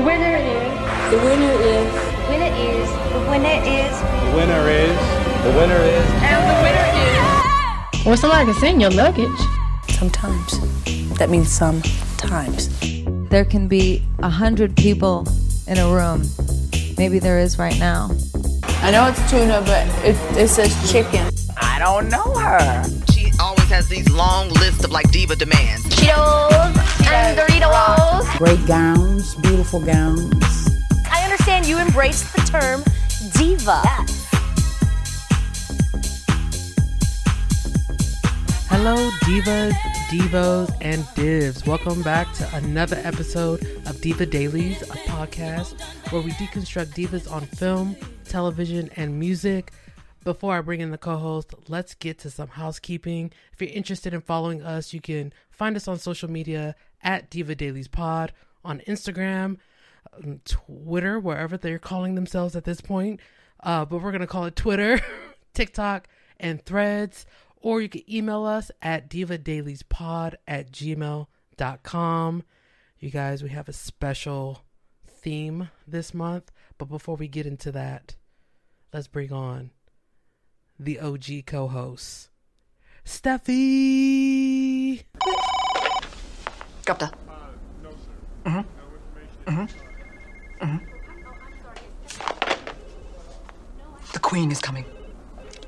The winner is. The winner is. The winner is. The winner is. The winner is. The winner is. And the winner is. Or somebody can send your luggage. Sometimes. That means sometimes. There can be a hundred people in a room. Maybe there is right now. I know it's tuna, but it, it says chicken. I don't know her. She always has these long lists of like diva demands. Cheetos and Doritos. Great gowns, beautiful gowns. I understand you embraced the term diva. Hello, divas, divos, and divs. Welcome back to another episode of Diva Dailies, a podcast where we deconstruct divas on film, television, and music. Before I bring in the co host, let's get to some housekeeping. If you're interested in following us, you can find us on social media at Diva Dailies Pod on Instagram, um, Twitter, wherever they're calling themselves at this point. Uh, but we're going to call it Twitter, TikTok, and Threads. Or you can email us at divadailiespod at gmail.com. You guys, we have a special theme this month. But before we get into that, let's bring on the OG co host, Steffi. Gupta. Mm-hmm. Mm-hmm. Mm-hmm. The Queen is coming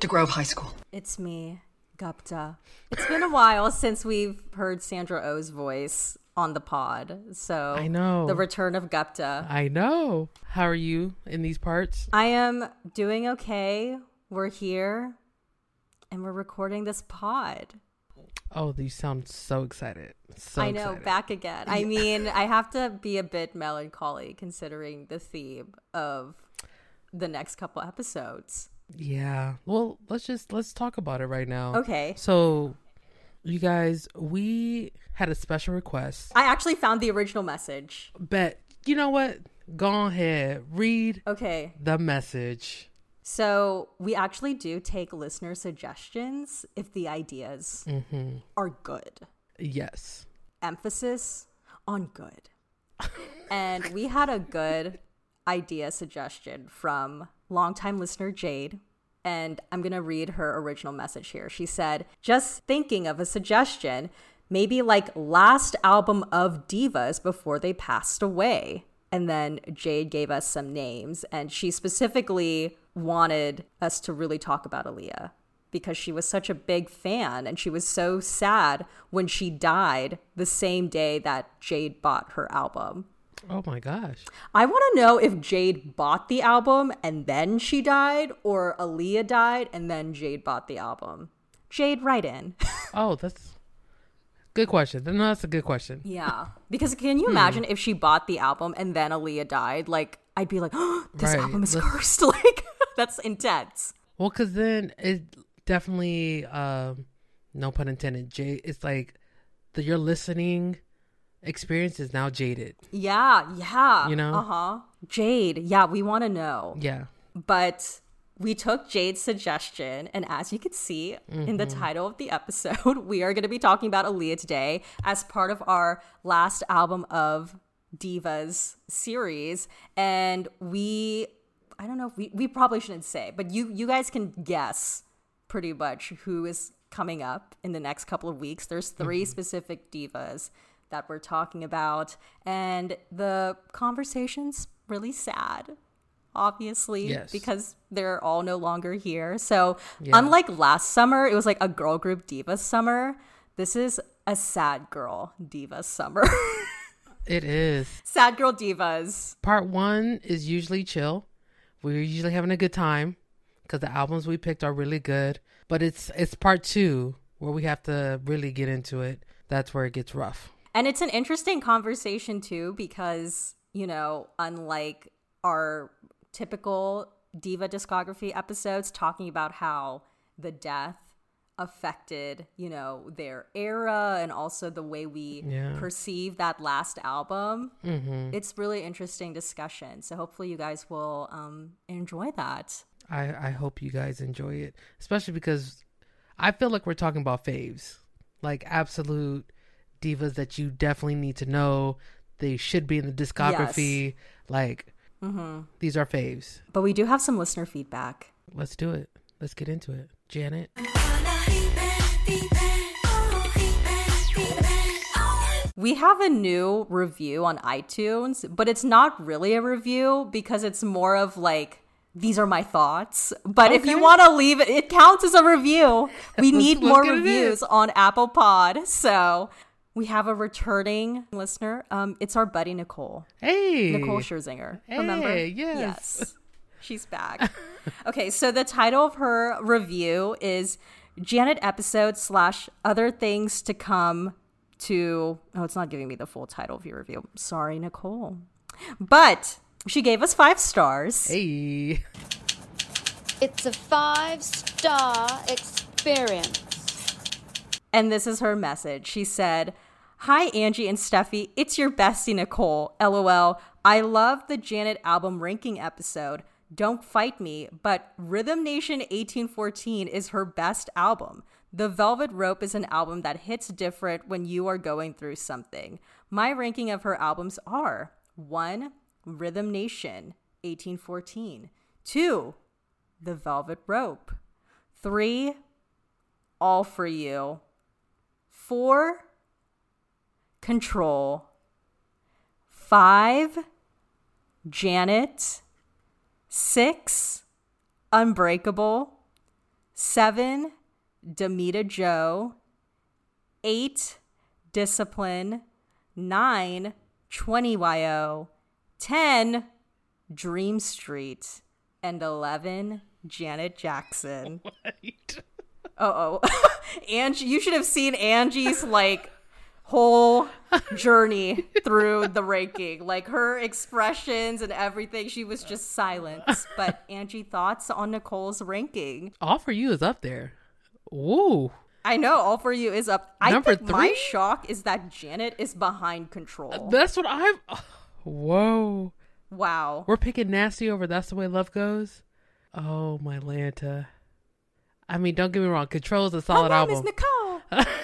to Grove High School. It's me, Gupta. It's been a while since we've heard Sandra Oh's voice on the pod. So I know. The return of Gupta. I know. How are you in these parts? I am doing okay. We're here and we're recording this pod. Oh, you sound so excited. So I know, excited. back again. I mean, I have to be a bit melancholy considering the theme of the next couple episodes. Yeah. Well, let's just let's talk about it right now. Okay. So, you guys, we had a special request. I actually found the original message. Bet you know what? Go ahead, read. Okay. The message. So we actually do take listener suggestions if the ideas mm-hmm. are good. Yes. Emphasis on good. and we had a good idea suggestion from longtime listener Jade. And I'm going to read her original message here. She said, Just thinking of a suggestion, maybe like last album of Divas before they passed away. And then Jade gave us some names, and she specifically wanted us to really talk about Aaliyah because she was such a big fan and she was so sad when she died the same day that Jade bought her album. Oh my gosh. I want to know if Jade bought the album and then she died, or Aaliyah died and then Jade bought the album. Jade, write in. oh, that's good question. No, that's a good question. Yeah. Because can you imagine hmm. if she bought the album and then Aaliyah died? Like, I'd be like, oh, this right. album is Let's... cursed. Like, that's intense. Well, because then it definitely, um, no pun intended, Jade, it's like the, your listening experience is now jaded. Yeah, yeah. You know? Uh huh. Jade, yeah, we want to know. Yeah. But we took Jade's suggestion, and as you can see mm-hmm. in the mm-hmm. title of the episode, we are going to be talking about Aaliyah today as part of our last album of Divas series. And we, I don't know if we, we probably shouldn't say, but you, you guys can guess pretty much who is coming up in the next couple of weeks. There's 3 mm-hmm. specific divas that we're talking about. And the conversation's really sad, obviously, yes. because they're all no longer here. So, yeah. unlike last summer, it was like a girl group diva summer. This is a sad girl diva summer. it is. Sad girl divas. Part one is usually chill. We're usually having a good time because the albums we picked are really good. But it's it's part two where we have to really get into it. That's where it gets rough. And it's an interesting conversation too, because, you know, unlike our typical diva discography episodes talking about how the death affected, you know, their era and also the way we yeah. perceive that last album. Mm-hmm. It's really interesting discussion. So hopefully you guys will um, enjoy that. I, I hope you guys enjoy it, especially because I feel like we're talking about faves, like absolute divas that you definitely need to know they should be in the discography. Like Mm-hmm. these are faves. But we do have some listener feedback. Let's do it. Let's get into it. Janet. We have a new review on iTunes, but it's not really a review because it's more of like, these are my thoughts. But if you want to leave it, it counts as a review. We need more get it in. reviews on Apple Pod. So we have a returning listener. Um, it's our buddy Nicole. Hey. Nicole Scherzinger. Remember? Hey, yes. Yes. She's back. okay, so the title of her review is Janet episode slash other things to come to. Oh, it's not giving me the full title of your review. Sorry, Nicole. But she gave us five stars. Hey. It's a five star experience. And this is her message. She said, Hi, Angie and Steffi. It's your bestie, Nicole. LOL. I love the Janet album ranking episode. Don't fight me, but Rhythm Nation 1814 is her best album. The Velvet Rope is an album that hits different when you are going through something. My ranking of her albums are 1. Rhythm Nation 1814. 2. The Velvet Rope. 3. All for You. Four, Control. Five, Janet. Six, Unbreakable. Seven, Damita Jo. Eight, Discipline. Nine, 20YO. 10, Dream Street. And 11, Janet Jackson. Uh oh. Angie, you should have seen Angie's like whole journey through the ranking. Like her expressions and everything. She was just silent. But Angie, thoughts on Nicole's ranking? All for you is up there. Woo. I know all for you is up. I Number think my shock is that Janet is behind control. That's what I'm. Whoa. Wow. We're picking nasty over That's the Way Love Goes. Oh, my Lanta. I mean, don't get me wrong. Control is a solid My name album. is Nicole.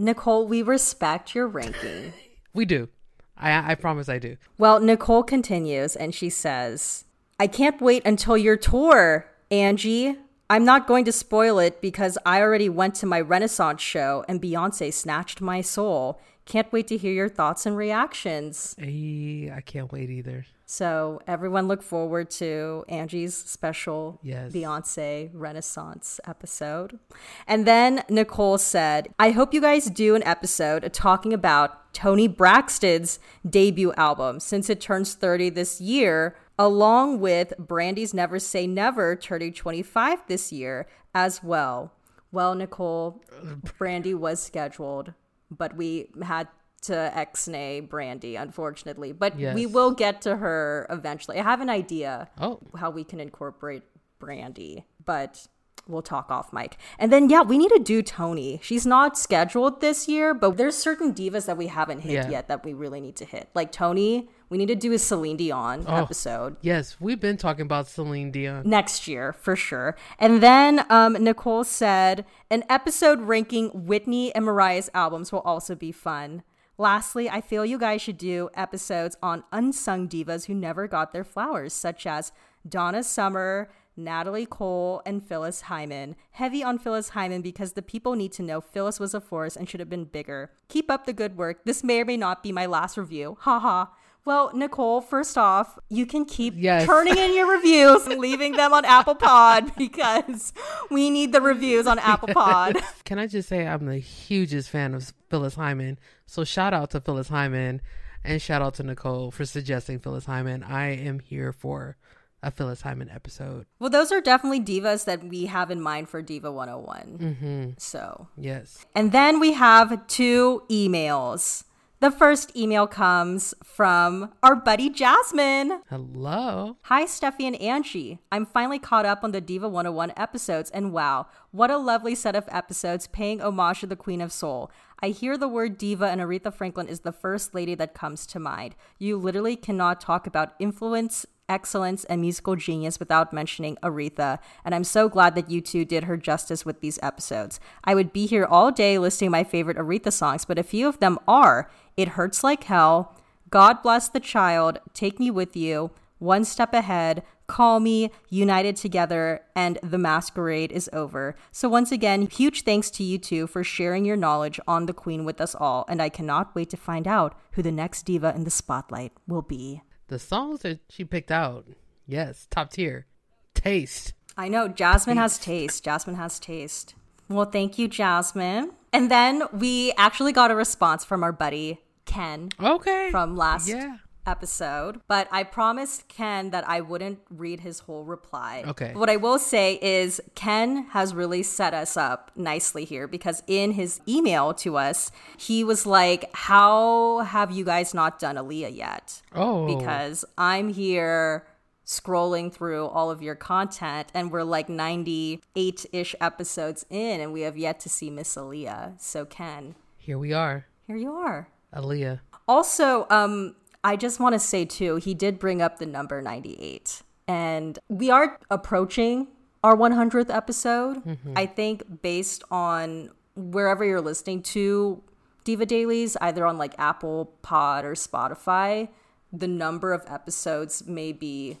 Nicole, we respect your ranking. we do. I I promise I do. Well, Nicole continues and she says, I can't wait until your tour, Angie. I'm not going to spoil it because I already went to my Renaissance show and Beyonce snatched my soul. Can't wait to hear your thoughts and reactions. I can't wait either. So, everyone look forward to Angie's special Yes. Beyonce Renaissance episode. And then Nicole said, I hope you guys do an episode talking about Toni Braxton's debut album since it turns 30 this year, along with Brandy's Never Say Never turning 25 this year as well. Well, Nicole, Brandy was scheduled, but we had to ex-nay Brandy, unfortunately. But we will get to her eventually. I have an idea Oh. how we can incorporate Brandy, but we'll talk off mic. And then yeah, we need to do Toni. She's not scheduled this year, but there's certain divas that we haven't hit Yeah. yet that we really need to hit. Like Toni, we need to do a Celine Dion Oh. episode Yes, we've been talking about Celine Dion. next year for sure. And then um, Nicole said an episode ranking Whitney and Mariah's albums will also be fun. Lastly, I feel you guys should do episodes on unsung divas who never got their flowers, such as Donna Summer, Natalie Cole, and Phyllis Hyman. Heavy on Phyllis Hyman because the people need to know Phyllis was a force and should have been bigger. Keep up the good work. This may or may not be my last review. Haha. Well, Nicole, first off, you can keep Yes. turning in your reviews and leaving them on Apple Pod because we need the reviews on Apple Pod. Can I just say I'm the hugest fan of Phyllis Hyman? So shout out to Phyllis Hyman and shout out to Nicole for suggesting Phyllis Hyman. I am here for a Phyllis Hyman episode. Well, those are definitely divas that we have in mind for Diva 101. Mm-hmm. So, Yes. and then we have two emails. The first email comes from our buddy Jasmine. Hello. Hi, Steffi and Angie. I'm finally caught up on the Diva 101 episodes, and wow, what a lovely set of episodes paying homage to the Queen of Soul. I hear the word diva, and Aretha Franklin is the first lady that comes to mind. You literally cannot talk about influence excellence and musical genius without mentioning Aretha, and I'm so glad that you two did her justice with these episodes. I would be here all day listing my favorite Aretha songs, but a few of them are It Hurts Like Hell, God Bless the Child, Take Me With You, One Step Ahead, Call Me, United Together, and The Masquerade is Over. So, once again, huge thanks to you two for sharing your knowledge on the Queen with us all, and I cannot wait to find out who the next diva in the spotlight will be. The songs that she picked out, yes, top tier. Taste. I know, Jasmine has taste. Jasmine has taste. Well, thank you, Jasmine. And then we actually got a response from our buddy Ken. Okay. From last Yeah. Episode, but I promised Ken that I wouldn't read his whole reply. Okay. What I will say is Ken has really set us up nicely here because in his email to us, he was like, How have you guys not done Aaliyah yet? Oh. Because I'm here scrolling through all of your content and we're like 98 ish episodes in and we have yet to see Miss Aaliyah. So, Ken, Here we are. here you are. Aaliyah. Also, um, I just want to say too, he did bring up the number 98. And we are approaching our 100th episode. Mm-hmm. I think based on wherever you're listening to Diva Dailies, either on like Apple Pod or Spotify, the number of episodes may be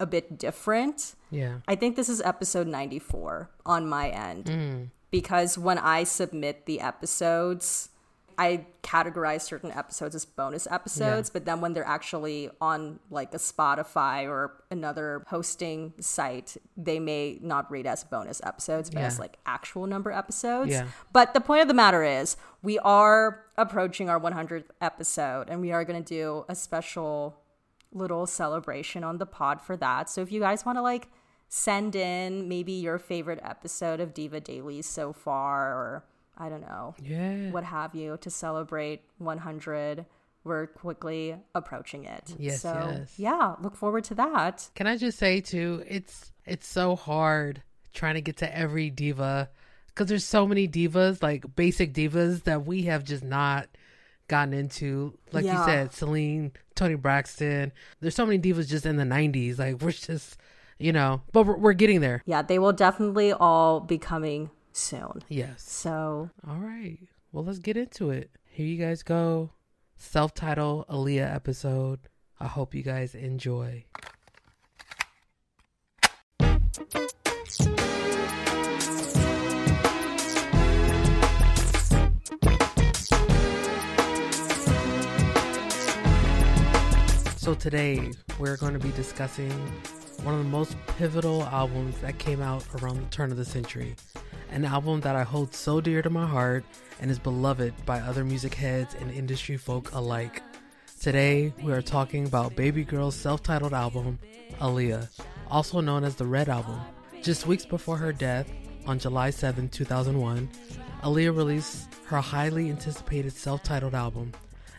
a bit different. Yeah. I think this is episode 94 on my end mm. because when I submit the episodes, I categorize certain episodes as bonus episodes, but then when they're actually on like a Spotify or another hosting site, they may not read as bonus episodes, but as like actual number episodes. Yeah. But the point of the matter is, we are approaching our 100th episode and we are going to do a special little celebration on the pod for that. So if you guys want to like send in maybe your favorite episode of Diva Daily so far, or I don't know, Yeah. what have you, to celebrate 100, we're quickly approaching it. Yes, so yes. yeah, look forward to that. Can I just say too, it's it's so hard trying to get to every diva because there's so many divas, like basic divas that we have just not gotten into. Like you said, Celine, Toni Braxton. There's so many divas just in the '90s. Like we're just, you know, but we're, we're getting there. Yeah, they will definitely all be coming soon. Yes. So All right. Well, let's get into it. Here you guys go. Self-titled Aaliyah episode. I hope you guys enjoy. So today we're going to be discussing one of the most pivotal albums that came out around the turn of the century. An album that I hold so dear to my heart and is beloved by other music heads and industry folk alike. Today we are talking about Baby Girl's self-titled album, Aaliyah, also known as the Red Album. Just weeks before her death, on July 7, 2001, Aaliyah released her highly anticipated self-titled album,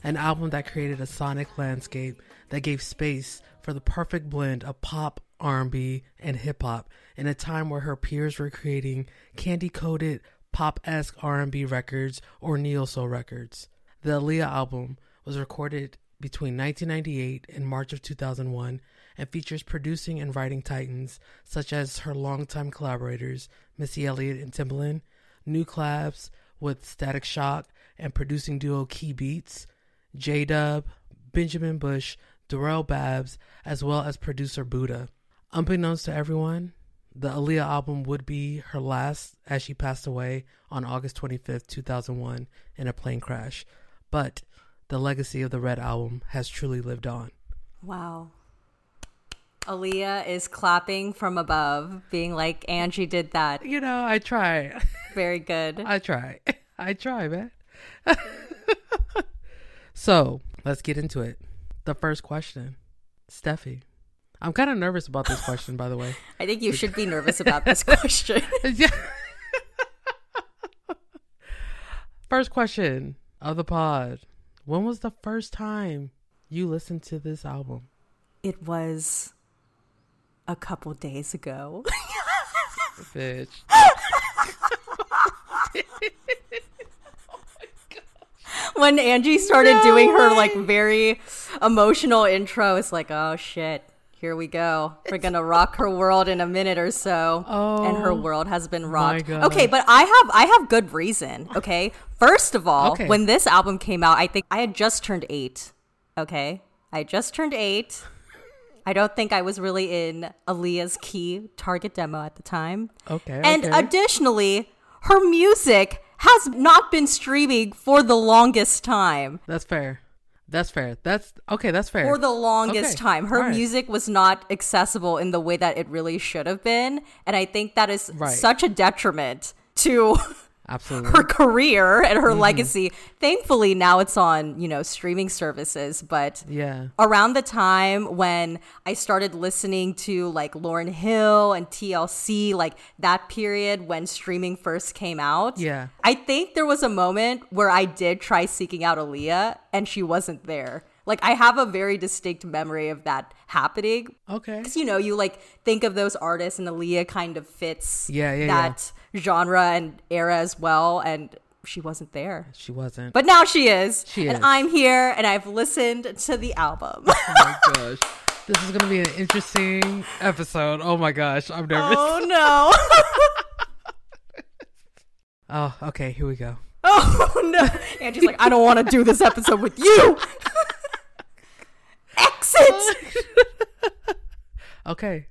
an album that created a sonic landscape that gave space for the perfect blend of pop, R&B, and hip hop in a time where her peers were creating candy-coated pop-esque R&B records or neo soul records. The Aaliyah album was recorded between 1998 and March of 2001 and features producing and writing titans such as her longtime collaborators Missy Elliott and Timbaland, new collabs with Static Shock and producing duo Key Beats, J Dub, Benjamin Bush, Darrell Babs, as well as producer Buddha. Unbeknownst to everyone, the Aaliyah album would be her last as she passed away on August 25th, 2001, in a plane crash. But the legacy of the Red Album has truly lived on. Wow. Aaliyah is clapping from above, being like, Angie did that. You know, I try. Very good. I try. I try, man. so let's get into it. The first question, Steffi. I'm kind of nervous about this question, by the way. I think you should be nervous about this question. Yeah. first question of the pod. When was the first time you listened to this album? It was a couple days ago. Bitch. when Angie started doing her like very emotional intro, it's like, oh shit, Here we go. We're gonna rock her world in a minute or so. Oh, and her oh world has been rocked. Okay, but I have I have good reason. Okay, first of all, Okay. when this album came out, I think I had just turned eight. Okay, I just turned eight. I don't think I was really in Aaliyah's key target demo at the time. Okay. And okay. additionally, her music has not been streaming for the longest time. that's fair. That's fair. That's okay. That's fair. For the longest Okay, time. Her right. music was not accessible in the way that it really should have been. And I think that is Right. such a detriment to Absolutely. her career and Mm-hmm. her legacy. Thankfully, now it's on, you know, streaming services. But yeah. around the time when I started listening to like Lauryn Hill and TLC, like that period when streaming first came out. Yeah. I think there was a moment where I did try seeking out Aaliyah and she wasn't there. Like I have a very distinct memory of that happening. Okay. Because you know, you like think of those artists and Aaliyah kind of fits Yeah, yeah, yeah. Genre and era as well. And she wasn't there. She wasn't. But now she is. She and is. I'm here and I've listened to the album. oh my gosh. This is gonna be an interesting episode. Oh my gosh, I'm nervous. oh no. Oh, okay, here we go. oh no. Angie's like, I don't want to do this episode with you. Exit. Okay.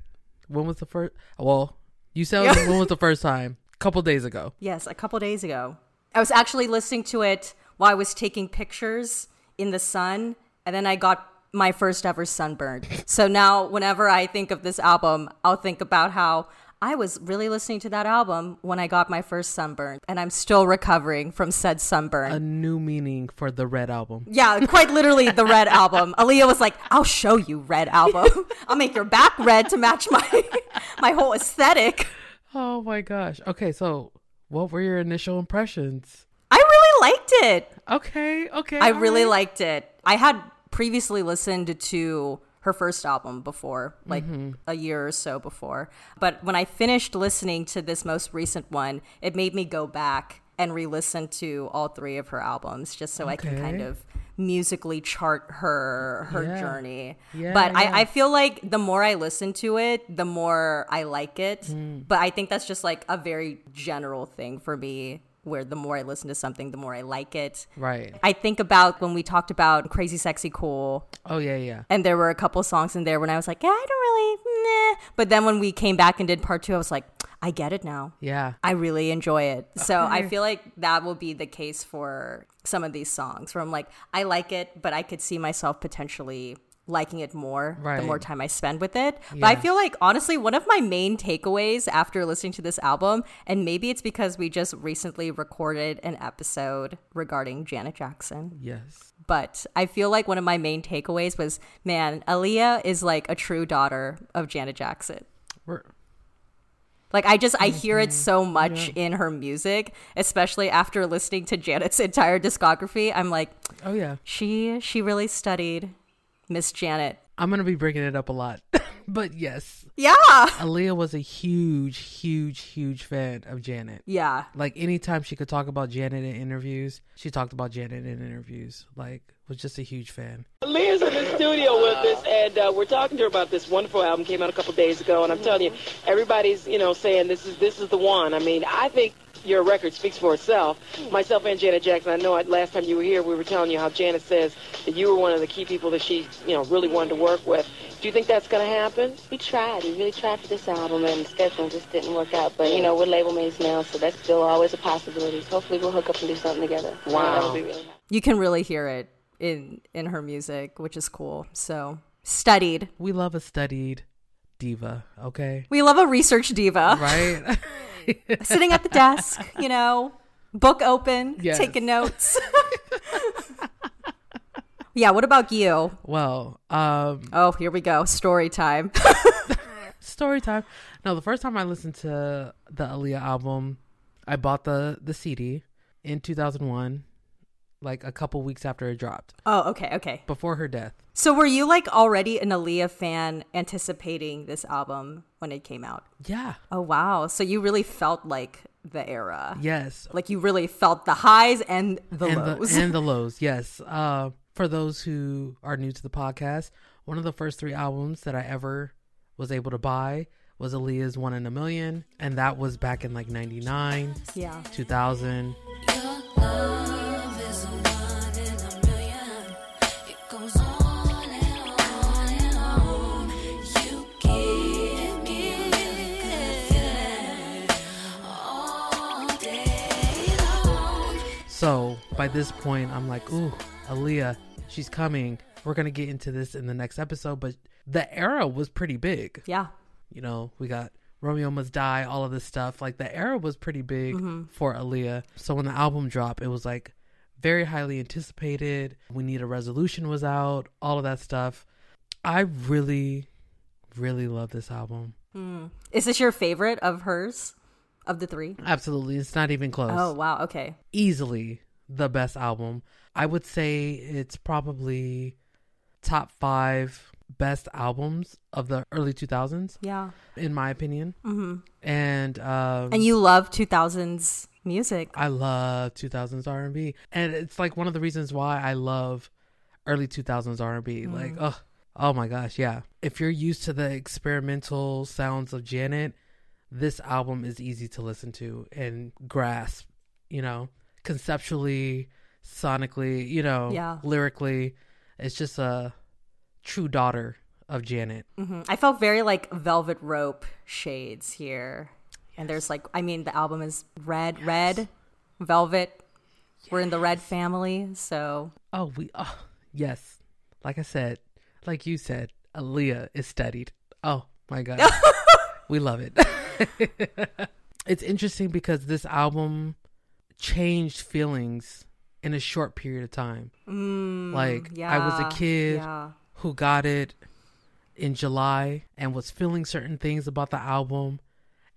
When was the first? Well, you said when was the first time? Couple days ago. Yes, a couple days ago. I was actually listening to it while I was taking pictures in the sun, and then I got my first ever sunburn. So now, whenever I think of this album, I'll think about how I was really listening to that album when I got my first sunburn, and I'm still recovering from said sunburn. A new meaning for the Red album. Yeah, quite literally the red album. Aaliyah was like, "I'll show you red album. I'll make your back red to match my my whole aesthetic." Oh my gosh. Okay, so what were your initial impressions? I really liked it. Okay, okay. I really right. liked it. I had previously listened to her first album before, like Mm-hmm. a year or so before. But when I finished listening to this most recent one, it made me go back and re-listen to all three of her albums just so I can kind of musically chart her her Yeah. journey. Yeah, but yeah. I, I feel like the more I listen to it, the more I like it. Mm. But I think that's just like a very general thing for me where the more I listen to something, the more I like it. Right. I think about when we talked about Crazy Sexy Cool, Oh yeah, yeah. and there were a couple songs in there when I was like, yeah, I don't really, nah. But then when we came back and did part two, I was like, I get it now. Yeah. I really enjoy it. So I feel like that will be the case for some of these songs where I'm like, I like it, but I could see myself potentially liking it more the more time I spend with it. But I feel like honestly, one of my main takeaways after listening to this album, and maybe it's because we just recently recorded an episode regarding Janet Jackson Yes. but I feel like one of my main takeaways was, man, Aaliyah is like a true daughter of Janet Jackson. We're Like I just I hear it so much in her music, especially after listening to Janet's entire discography. I'm like, Oh yeah. she she really studied Miss Janet. I'm gonna be bringing it up a lot, but yes, Yeah. Aaliyah was a huge, huge, huge fan of Janet. Yeah. Like anytime she could talk about Janet in interviews, she talked about Janet in interviews. Like was just a huge fan. Leah's in the studio with us, and uh, we're talking to her about this wonderful album. Came out a couple days ago, and I'm telling you, everybody's you know saying this is this is the one. I mean, I think your record speaks for itself. Myself and Janet Jackson. I know at- last time you were here, we were telling you how Janet says that you were one of the key people that she you know really wanted to work with. Do you think that's going to happen? We tried. We really tried for this album, and the schedule just didn't work out. But, you know, we're label mates now, so that's still always a possibility. So Hopefully we'll hook up and do something together. You Wow. That would be really nice. You can really hear it in in her music, which is cool. So studied. We love a studied diva. Okay. We love a research diva. Right. Sitting at the desk, you know, book open, Yes. taking notes. yeah, what about you? well, um, Oh, here we go. Story time. story time. No, the first time I listened to the Aaliyah album, I bought the the CD in 2001, like a couple weeks after it dropped, oh, okay, okay. before her death. So were you like already an Aaliyah fan anticipating this album when it came out? Yeah. Oh, wow. So you really felt like the era. Yes. Like you really felt the highs and the and lows. The, and the lows, yes. Uh, for those who are new to the podcast, one of the first three albums that I ever was able to buy was Aaliyah's One in a Million, and that was back in like 99, Yeah. 2000. By this point, I'm like, ooh, Aaliyah, she's coming. We're gonna get into this in the next episode, but the era was pretty big. Yeah. You know, we got Romeo Must Die, all of this stuff. Like the era was pretty big Mhm. for Aaliyah. So when the album dropped, it was like very highly anticipated. We Need a Resolution was out, all of that stuff. I really, really love this album. Hmm. Is this your favorite of hers? Of the three? Absolutely. It's not even close. Oh, wow. Okay. Easily the best album. I would say it's probably top five best albums of the early 2000s. Yeah. In my opinion. hmm And, um, And you love 2000s music. I love 2000s R&B. And it's like one of the reasons why I love early 2000s R&B. Mm. Like, oh, oh my gosh, yeah. If you're used to the experimental sounds of Janet, this album is easy to listen to and grasp, you know, conceptually, sonically, you know, Yeah. lyrically. It's just a true daughter of Janet. hmm I felt very like velvet rope shades here. And there's like, I mean, the album is red, red, velvet. We're in the red family. So, Oh, we oh yes. Like I said, like you said, Aaliyah is studied. Oh my god. we love it. it's interesting because this album changed feelings in a short period of time. Mm, like I was a kid yeah. who got it in July and was feeling certain things about the album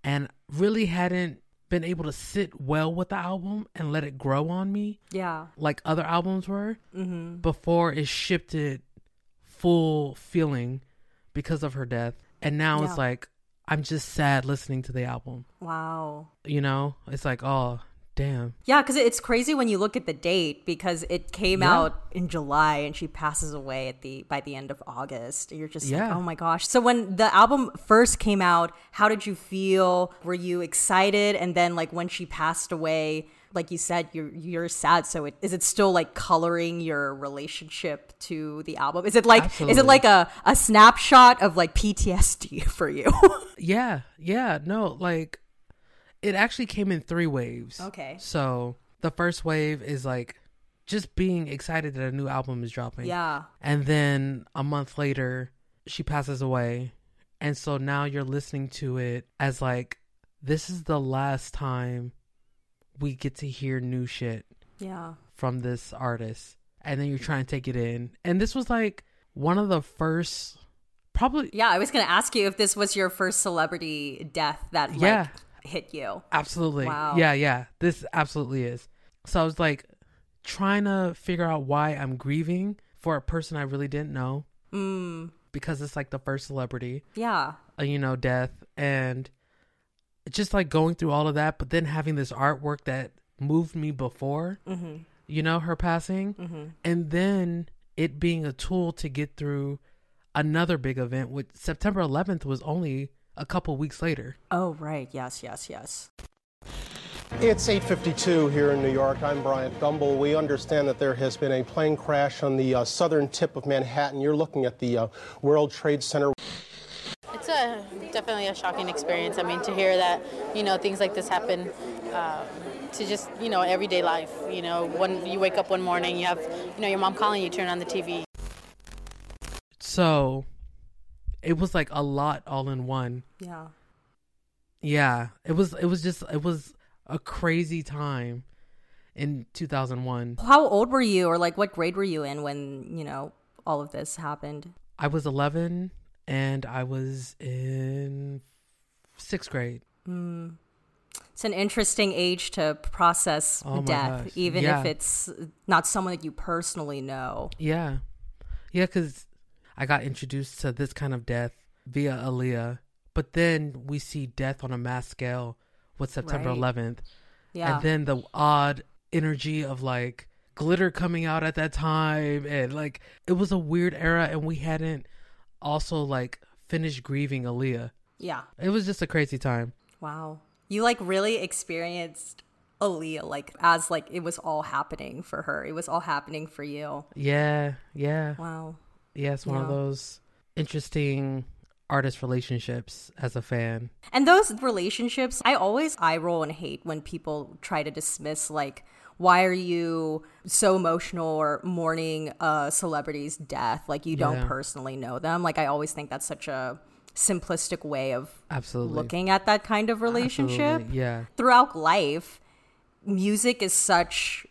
and really hadn't been able to sit well with the album and let it grow on me yeah. like other albums were Mhm. before it shifted full feeling because of her death and now Yeah. it's like i'm just sad listening to the album Wow. you know it's like oh damn Yeah, because it's crazy when you look at the date because it came Yeah. out in July and she passes away at the by the end of August. You're just like, oh my gosh. So when the album first came out, how did you feel? Were you excited? And then like when she passed away, like you said, you're you're sad. So it, is it still like coloring your relationship to the album? Is it like is it like a a snapshot of like PTSD for you? yeah yeah no like it actually came in three waves Okay. so the first wave is like just being excited that a new album is dropping Yeah. and then a month later she passes away and so now you're listening to it as like this is the last time we get to hear new shit yeah. from this artist and then you're trying to take it in and this was like one of the first probably Yeah, I was gonna ask you if this was your first celebrity death that like Yeah. Hit you. Absolutely. Wow. Yeah, yeah. This absolutely is. So I was like trying to figure out why I'm grieving for a person I really didn't know Mm, because it's like the first celebrity, yeah. uh, you know, death and just like going through all of that, but then having this artwork that moved me before, Mhm. you know, her passing, Mhm. and then it being a tool to get through another big event, which September 11th was only a couple weeks later. Oh right. Yes. Yes. Yes. It's 8:52 here in New York. I'm Bryant Gumbel. We understand that there has been a plane crash on the uh, southern tip of Manhattan. You're looking at the uh, World Trade Center. It's a definitely a shocking experience. I mean, to hear that you know things like this happen um, to just you know everyday life. You know, when you wake up one morning, you have you know your mom calling you, turn on the TV. So it was like a lot all in one. Yeah. Yeah, it was it was just it was a crazy time in 2001. How old were you, or like what grade were you in when you know all of this happened? I was 11 and I was in 6th grade. Mm. It's an interesting age to process Oh death, gosh. even Yeah. if it's not someone that you personally know. Yeah. Yeah, cuz I got introduced to this kind of death via Aaliyah, but then we see death on a mass scale with September Right. 11th. Yeah. And then the odd energy of like glitter coming out at that time and like it was a weird era and we hadn't also like finished grieving Aaliyah. Yeah. It was just a crazy time. Wow. You like really experienced Aaliyah like as like it was all happening for her. It was all happening for you. Yeah, yeah. Wow. Yeah, it's one of those interesting artist relationships as a fan. And those relationships, I always eye roll and hate when people try to dismiss like why are you so emotional or mourning a celebrity's death like you don't Yeah. personally know them like i always think that's such a simplistic way of Absolutely. looking at that kind of relationship Absolutely, yeah. throughout life music is such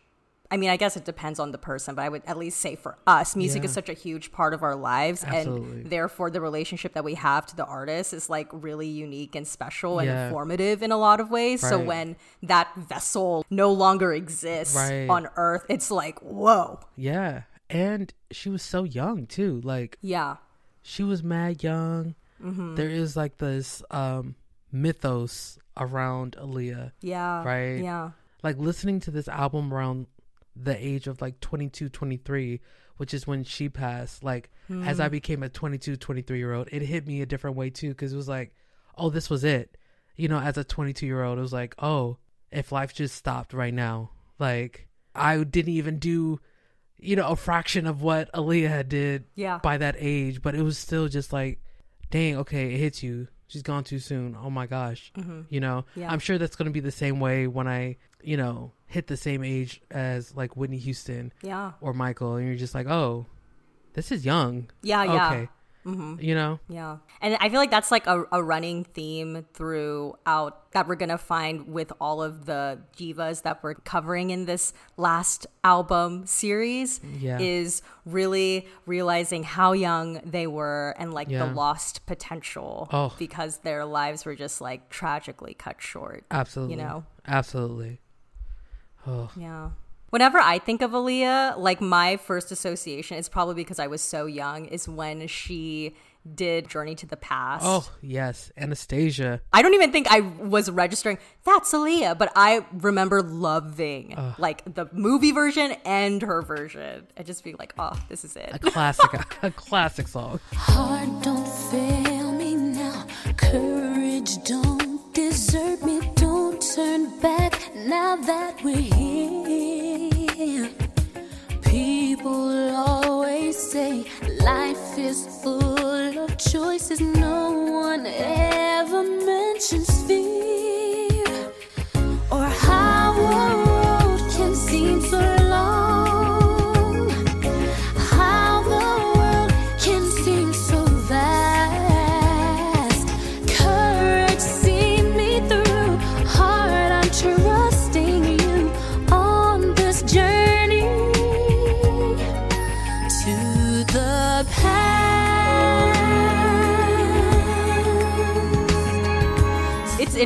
I mean, I guess it depends on the person, but I would at least say for us, music Yeah. is such a huge part of our lives. Absolutely. And therefore, the relationship that we have to the artist is like really unique and special and Yeah. informative in a lot of ways. So when that vessel no longer exists Right. on earth, it's like, whoa. Yeah. And she was so young too. Like Yeah. she was mad young. Mhm. There is like this um mythos around Aaliyah. Yeah, Right? yeah. Like listening to this album around the age of like 22, 23, which is when she passed. Like as I Mm. became a 22, 23 year old, it hit me a different way too because it was like, oh, this was it. You know, as a 22 year old, it was like, oh, if life just stopped right now, like I didn't even do, you know, a fraction of what Aaliyah did Yeah. by that age, but it was still just like, dang, okay, it hits you. She's gone too soon. Oh my gosh. Mhm. You know, Yeah. I'm sure that's going to be the same way when I, you know, hit the same age as like Whitney Houston Yeah. or Michael. And you're just like, oh, this is young. Yeah, yeah. Okay. Mhm. You know? Yeah. And I feel like that's like a, a running theme throughout that we're going to find with all of the divas that we're covering in this last album series Yeah. is really realizing how young they were and like Yeah. the lost potential Oh. because their lives were just like tragically cut short. Absolutely. You know? Absolutely. Oh. Yeah. Whenever I think of Aaliyah, like my first association is probably because I was so young, is when she did Journey to the Past. Oh, yes. Anastasia. I don't even think I was registering that's Aaliyah, but I remember loving Ugh. like the movie version and her version. And just being like, oh, this is it. A classic, a, classic song. Heart don't fail me now. Courage don't desert me. Don't turn back now that we're here. People always say life is full of choices. No one ever mentions fear or how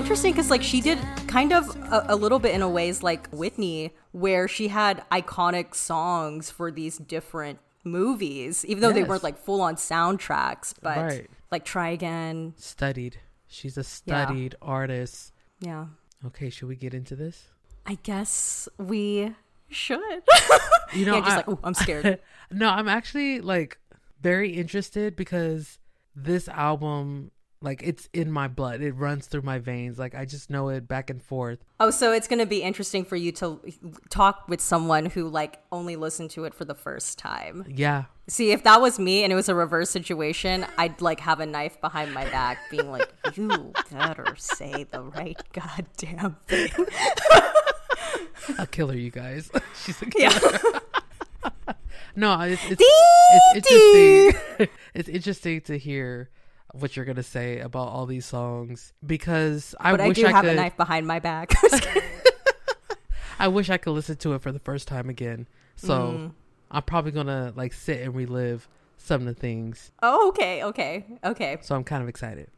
interesting because like she did kind of a, a little bit in a ways like Whitney, where she had iconic songs for these different movies, even though they weren't like full on soundtracks, but Right. like Try Again. Studied. She's a Yeah. studied artist. Yeah. Okay, should we get into this? I guess we should. You know, yeah, just I- like, oh, I'm scared. no, I'm actually like very interested because this album, like, it's in my blood. It runs through my veins. Like, I just know it back and forth. Oh, so it's going to be interesting for you to talk with someone who like only listened to it for the first time. Yeah. See, if that was me and it was a reverse situation, I'd like have a knife behind my back being like, "You better say the right goddamn thing." A killer, you guys. She's a Yeah. killer. no, it's it's, it's interesting. it's interesting to hear what you're gonna say about all these songs because I but I wish do I have could. a knife behind my back. I wish I could listen to it for the first time again. So Mm. I'm probably gonna like sit and relive some of the things. oh, okay, okay, okay. So I'm kind of excited.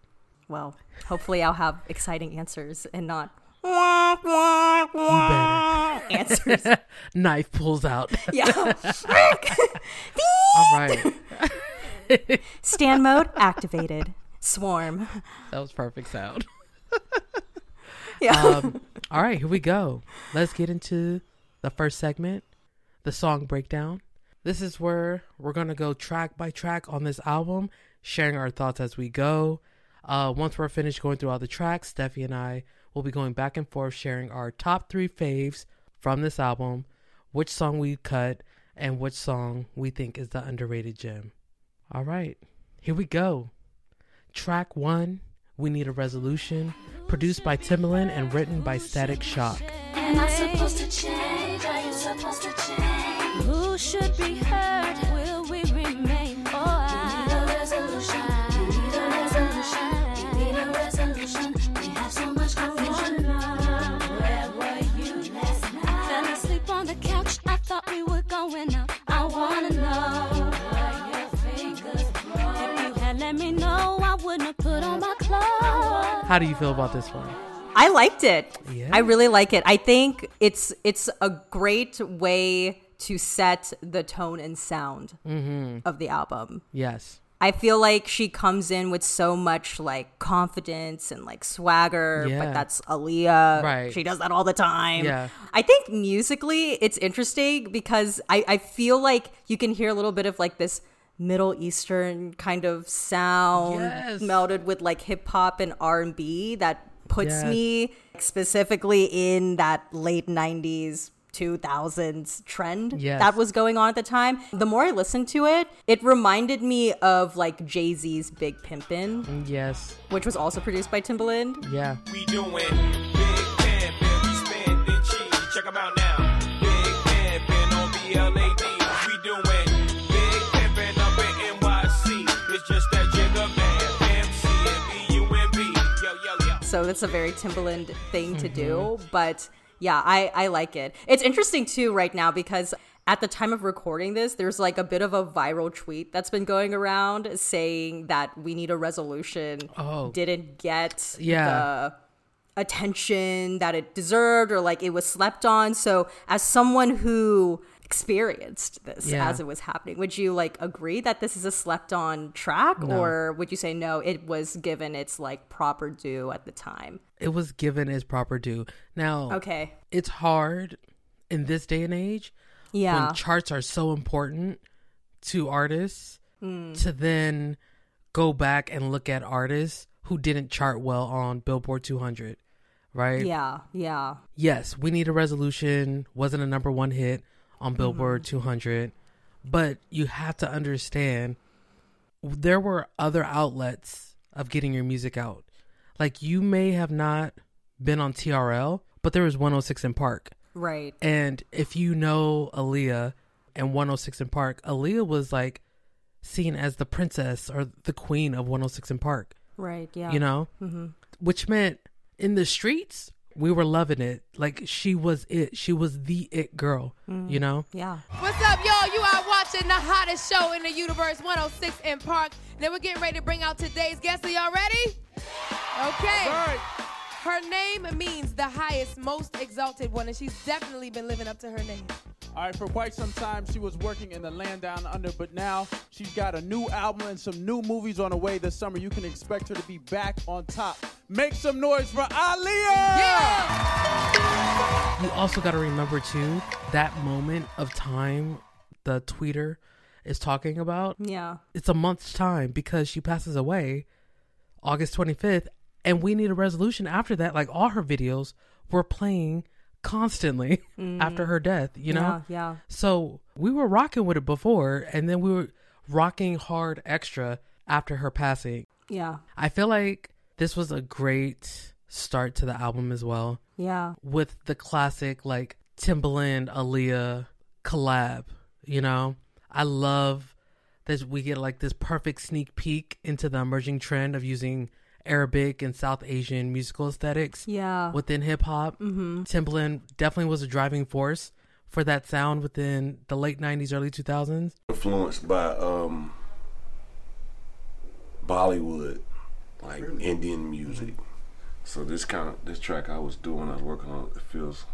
Well, hopefully I'll have exciting answers and not answers. Knife pulls out. Yeah. All right. Stand mode activated. Swarm. That was perfect sound. Yeah. Um, all right, here we go. Let's get into the first segment, the song breakdown. This is where we're gonna go track by track on this album, sharing our thoughts as we go. Uh, once we're finished going through all the tracks, Steffi and I will be going back and forth sharing our top three faves from this album, which song we cut, and which song we think is the underrated gem. All right, here we go. Track one, We Need a Resolution, produced by Timbaland and written by Static Shock. Am I supposed to change? Are you supposed to change? Who should be hurt? How do you feel about this one? I liked it. Yeah. I really like it. I think it's it's a great way to set the tone and sound Mhm. of the album. Yes. I feel like she comes in with so much like confidence and like swagger, Yeah. but that's Aaliyah. Right. She does that all the time. Yeah. I think musically it's interesting because I, I feel like you can hear a little bit of like this Middle Eastern kind of sound Yes. melded with like hip hop and R and B that puts Yes. me specifically in that late nineties 2000s trend Yes. that was going on at the time. The more I listened to it, it reminded me of like Jay Z's Big Pimpin', Yes. which was also produced by Timbaland. Yeah. We doing big pimpin', we spending cheese. Check 'em out So that's a very Timbaland thing to do. Mm-hmm. But yeah, I, I like it. It's interesting too right now because at the time of recording this, there's like a bit of a viral tweet that's been going around saying that we need a resolution Oh. didn't get Yeah. the attention that it deserved or like it was slept on. So as someone who experienced this Yeah. as it was happening, would you like agree that this is a slept on track No. or would you say no, it was given its like proper due at the time? It was given its proper due. Now, Okay. it's hard in this day and age Yeah. when charts are so important to artists Mm. to then go back and look at artists who didn't chart well on Billboard 200, right? Yeah, yeah. Yes, we need a resolution. Wasn't a number one hit on Billboard 200, but you have to understand there were other outlets of getting your music out. Like you may have not been on TRL, but there was 106 & Park. Right. And if you know Aaliyah and 106 & Park, Aaliyah was like seen as the princess or the queen of 106 & Park. Right, yeah. You know? hmm Which meant in the streets, we were loving it. Like she was it. She was the it girl, Mm. you know? Yeah. What's up, y'all? You are watching the hottest show in the universe, 106 & Park. Then we're getting ready to bring out today's guest. Are y'all ready? Okay. Her name means the highest, most exalted one, and she's definitely been living up to her name. All right, for quite some time, she was working in the land down under, but now she's got a new album and some new movies on the way this summer. You can expect her to be back on top. Make some noise for Aaliyah! You also got to remember too that moment of time the tweeter is talking about. Yeah. It's a month's time because she passes away August 25th and we need a resolution after that like all her videos were playing constantly Mm. after her death, you know? Yeah, yeah. So, we were rocking with it before and then we were rocking hard extra after her passing. Yeah. I feel like this was a great start to the album as well Yeah. with the classic like Timbaland Aaliyah collab. You know, I love that we get like this perfect sneak peek into the emerging trend of using Arabic and South Asian musical aesthetics. Yeah. within hip hop, Mhm. Timbaland definitely was a driving force for that sound within the late '90s, early 2000s. influenced by um Bollywood, like Indian music. Mm-hmm. So this kind of this track I was doing, I was working on. It feels.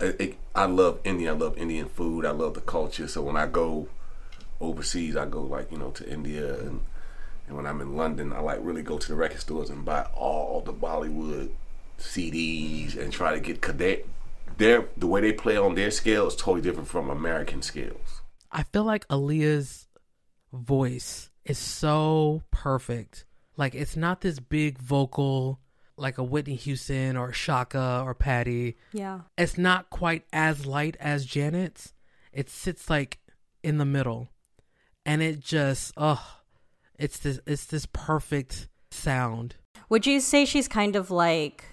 It, it, I love India. I love Indian food. I love the culture. So when I go overseas, I go like you know to India and and when I'm in London, I like really go to the record stores and buy all the Bollywood CDs and try to get cause they, their the way they play on their scale is totally different from American scales. I feel like Aaliyah's voice is so perfect. Like it's not this big vocal like a Whitney Houston or Chaka or Patti. Yeah. It's not quite as light as Janet's. It sits like in the middle. And it just oh it's this it's this perfect sound. Would you say she's kind of like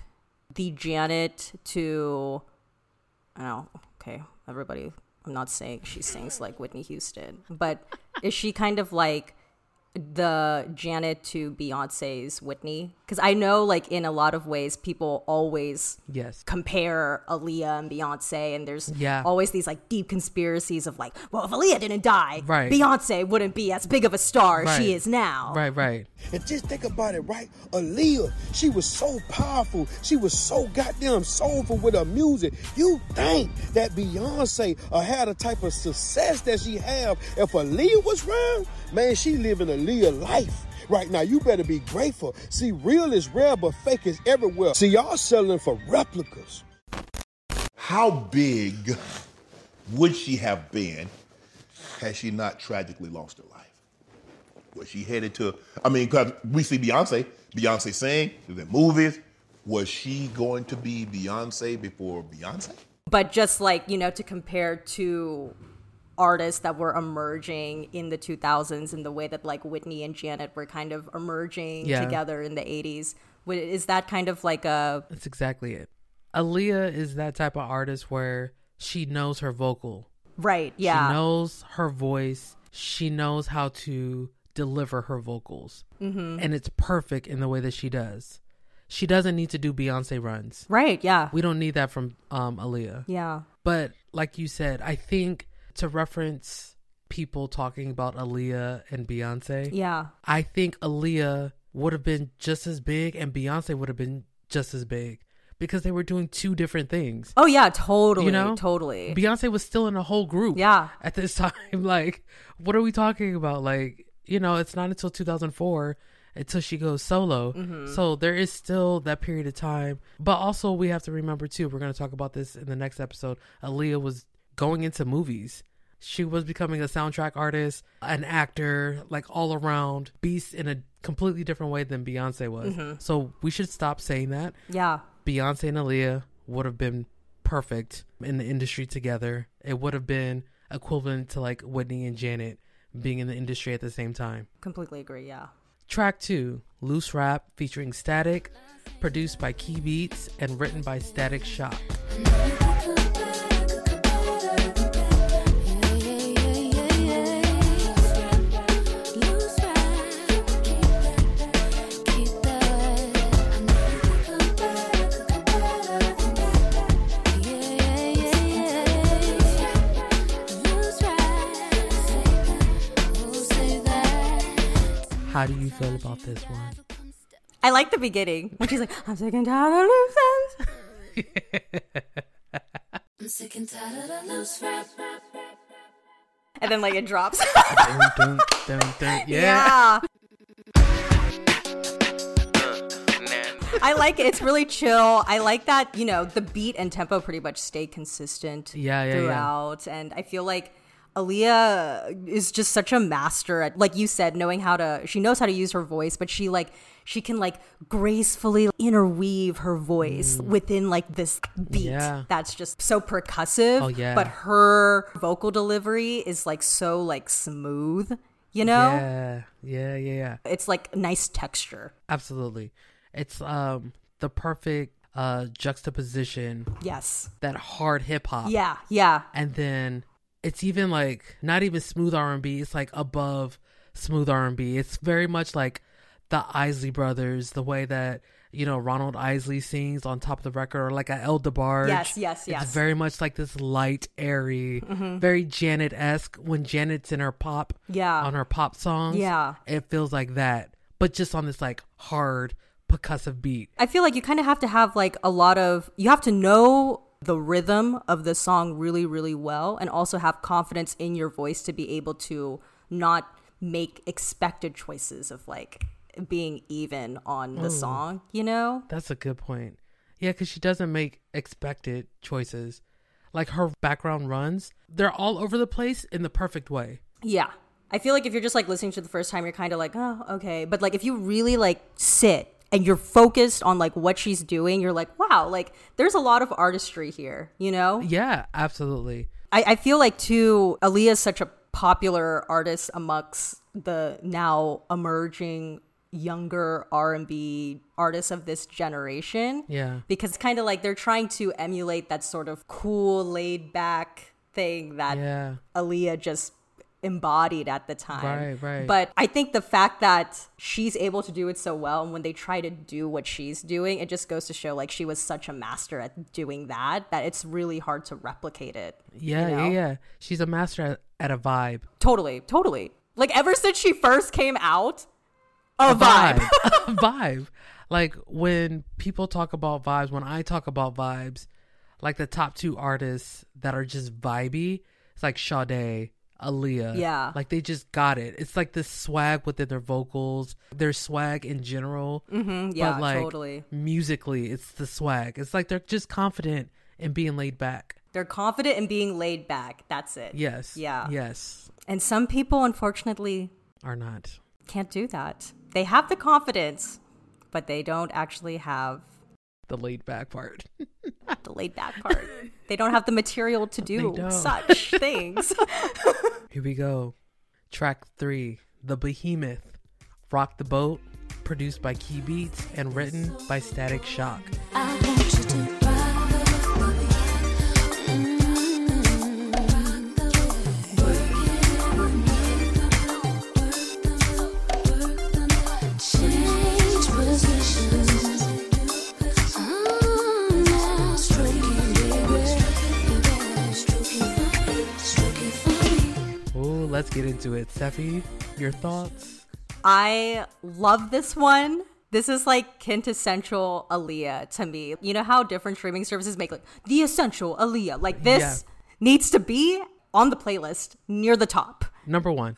the Janet to I don't know, okay, everybody I'm not saying she sings like Whitney Houston, but is she kind of like the Janet to Beyonce's Whitney? Because I know, like, in a lot of ways, people always Yes. compare Aaliyah and Beyonce, and there's Yeah. always these like deep conspiracies of like, well, if Aaliyah didn't die, Right. Beyonce wouldn't be as big of a star as she is now. Right, right. And just think about it, right? Aaliyah, she was so powerful. She was so goddamn soulful with her music. You think that Beyonce uh, had a type of success that she have if Aaliyah was around? Man, she living Aaliyah life. Right now, you better be grateful. See, real is rare, but fake is everywhere. See, y'all selling for replicas. How big would she have been had she not tragically lost her life? Was she headed to? I mean, because we see Beyonce, Beyonce sing, the movies. Was she going to be Beyonce before Beyonce? but just like you know to compare to artists that were emerging in the 2000s in the way that like Whitney and Janet were kind of emerging Yeah. together in the 80s is that kind of like a That's exactly it. Aaliyah is that type of artist where she knows her vocal. right yeah She knows her voice. She knows how to deliver her vocals. Mhm. And it's perfect in the way that she does. She doesn't need to do Beyonce runs. Right, yeah. We don't need that from um Aaliyah. Yeah. But like you said, I think to reference people talking about Aaliyah and Beyonce. Yeah. I think Aaliyah would have been just as big and Beyonce would have been just as big because they were doing two different things. oh yeah totally You know? totally Beyonce was still in a whole group. Yeah. At this time, like, what are we talking about? Like, you know, it's not until 2004 until she goes solo. Mhm. So there is still that period of time. But also, we have to remember too. We're going to talk about this in the next episode. Aaliyah was going into movies. She was becoming a soundtrack artist, an actor, like all around beast in a completely different way than Beyonce was. Mhm. So we should stop saying that. Yeah. Beyonce and Aaliyah would have been perfect in the industry together. It would have been equivalent to like Whitney and Janet being in the industry at the same time. completely agree yeah Track two, Loose Rap featuring Static, produced by Key Beats and written by Static Shock. How do you feel about this one? I like the beginning when she's like I'm sick and tired of loose I'm sick and tired of loose rap. and then like it drops Dun, dun, dun, dun. Yeah. yeah I like it. It's really chill. I like that, you know, the beat and tempo pretty much stay consistent Yeah, yeah, yeah. throughout. And I feel like Aaliyah is just such a master at, like you said, knowing how to, she knows how to use her voice, but she like, she can like gracefully interweave her voice within like this beat Mm. Yeah. that's just so percussive. Oh, yeah. But her vocal delivery is like so like smooth, you know? Yeah, yeah, yeah, yeah. It's like nice texture. Absolutely. It's um the perfect uh juxtaposition. Yes. That hard hip hop. Yeah, yeah. And then it's even like not even smooth R&B, it's like above smooth R&B. It's very much like the Isley brothers, the way that you know Ronald Isley sings on top of the record or like a El DeBarge. Yes, yes, yes. It's very much like this light, airy, Mhm. very Janet-esque when Janet's in her pop Yeah. on her pop songs. Yeah. It feels like that, but just on this like hard percussive beat. I feel like you kind of have to have like a lot of you have to know the rhythm of the song really really well and also have confidence in your voice to be able to not make expected choices of like being even on the Mm. song, you know? That's a good point. Yeah, because she doesn't make expected choices. Like her background runs, they're all over the place in the perfect way. Yeah. I feel like if you're just like listening to the first time, you're kind of like, oh, okay. But like if you really like sit and you're focused on like what she's doing, you're like, wow, like there's a lot of artistry here, you know? Yeah, absolutely. I, I feel like too, Aaliyah is such a popular artist amongst the now emerging younger R&B artists of this generation. Yeah. Because kind of like they're trying to emulate that sort of cool, laid back thing that Yeah. Aaliyah just embodied at the time. Right, right. But I think the fact that she's able to do it so well and when they try to do what she's doing, it just goes to show like she was such a master at doing that that it's really hard to replicate it. Yeah, you know? yeah, yeah. She's a master at, at a vibe. Totally, totally. Like ever since she first came out, a, vibe. a vibe. Like when people talk about vibes, when I talk about vibes, like the top two artists that are just vibey, it's like Sade, Aaliyah. Yeah. Like they just got it. It's like this swag within their vocals, their swag in general. Mhm, yeah, but like totally. musically, it's the swag. It's like they're just confident in being laid back. They're confident in being laid back. That's it. Yes. Yeah. Yes. And some people, unfortunately, Are not. can't do that. They have the confidence, but they don't actually have The laid back part. the laid back part. they don't have the material to do such things. Here we go. Track three The Behemoth. Rock the Boat. Produced by Key Beats and written by Static Shock. Let's get into it. Steffi, your thoughts? I love this one. This is like quintessential Aaliyah to me. You know how different streaming services make like the essential Aaliyah? Like this needs to be on the playlist near the top. Number one.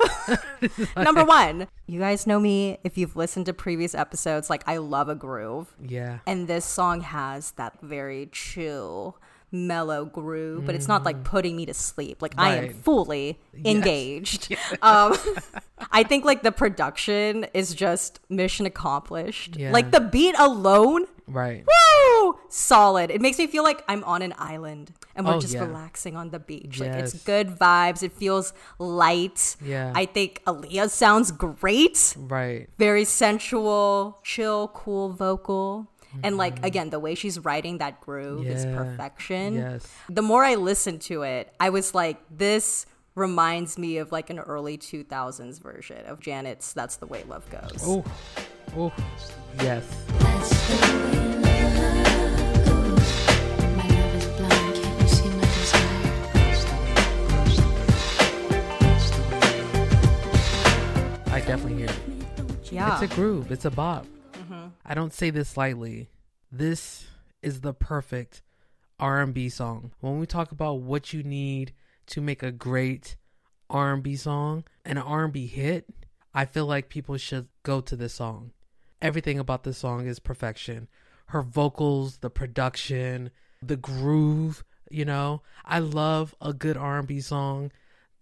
Number one. You guys know me if you've listened to previous episodes. Like, I love a groove. Yeah. And this song has that very chill, mellow groove, but it's not like putting me to sleep. Like, I am Right. fully Yes. engaged. Um, I think like the production is just mission accomplished. Yeah. Like, the beat alone. Right. Woo! Solid. It makes me feel like I'm on an island and we're Oh, just yeah. relaxing on the beach. Like it's good vibes. It feels light. Yeah. I think Aaliyah sounds great. Right. Very sensual, chill, cool vocal. And Mm-hmm. like again, the way she's writing that groove is perfection. Yes. The more I listened to it, I was like, this reminds me of like an early 2000s version of Janet's That's the Way Love Goes. Oh, oh, yes. I definitely hear it. Yeah. It's a groove. It's a bop. I don't say this lightly. This is the perfect R&B song. When we talk about what you need to make a great R&B song, an R&B hit, I feel like people should go to this song. Everything about this song is perfection. Her vocals, the production, the groove, you know. I love a good R&B song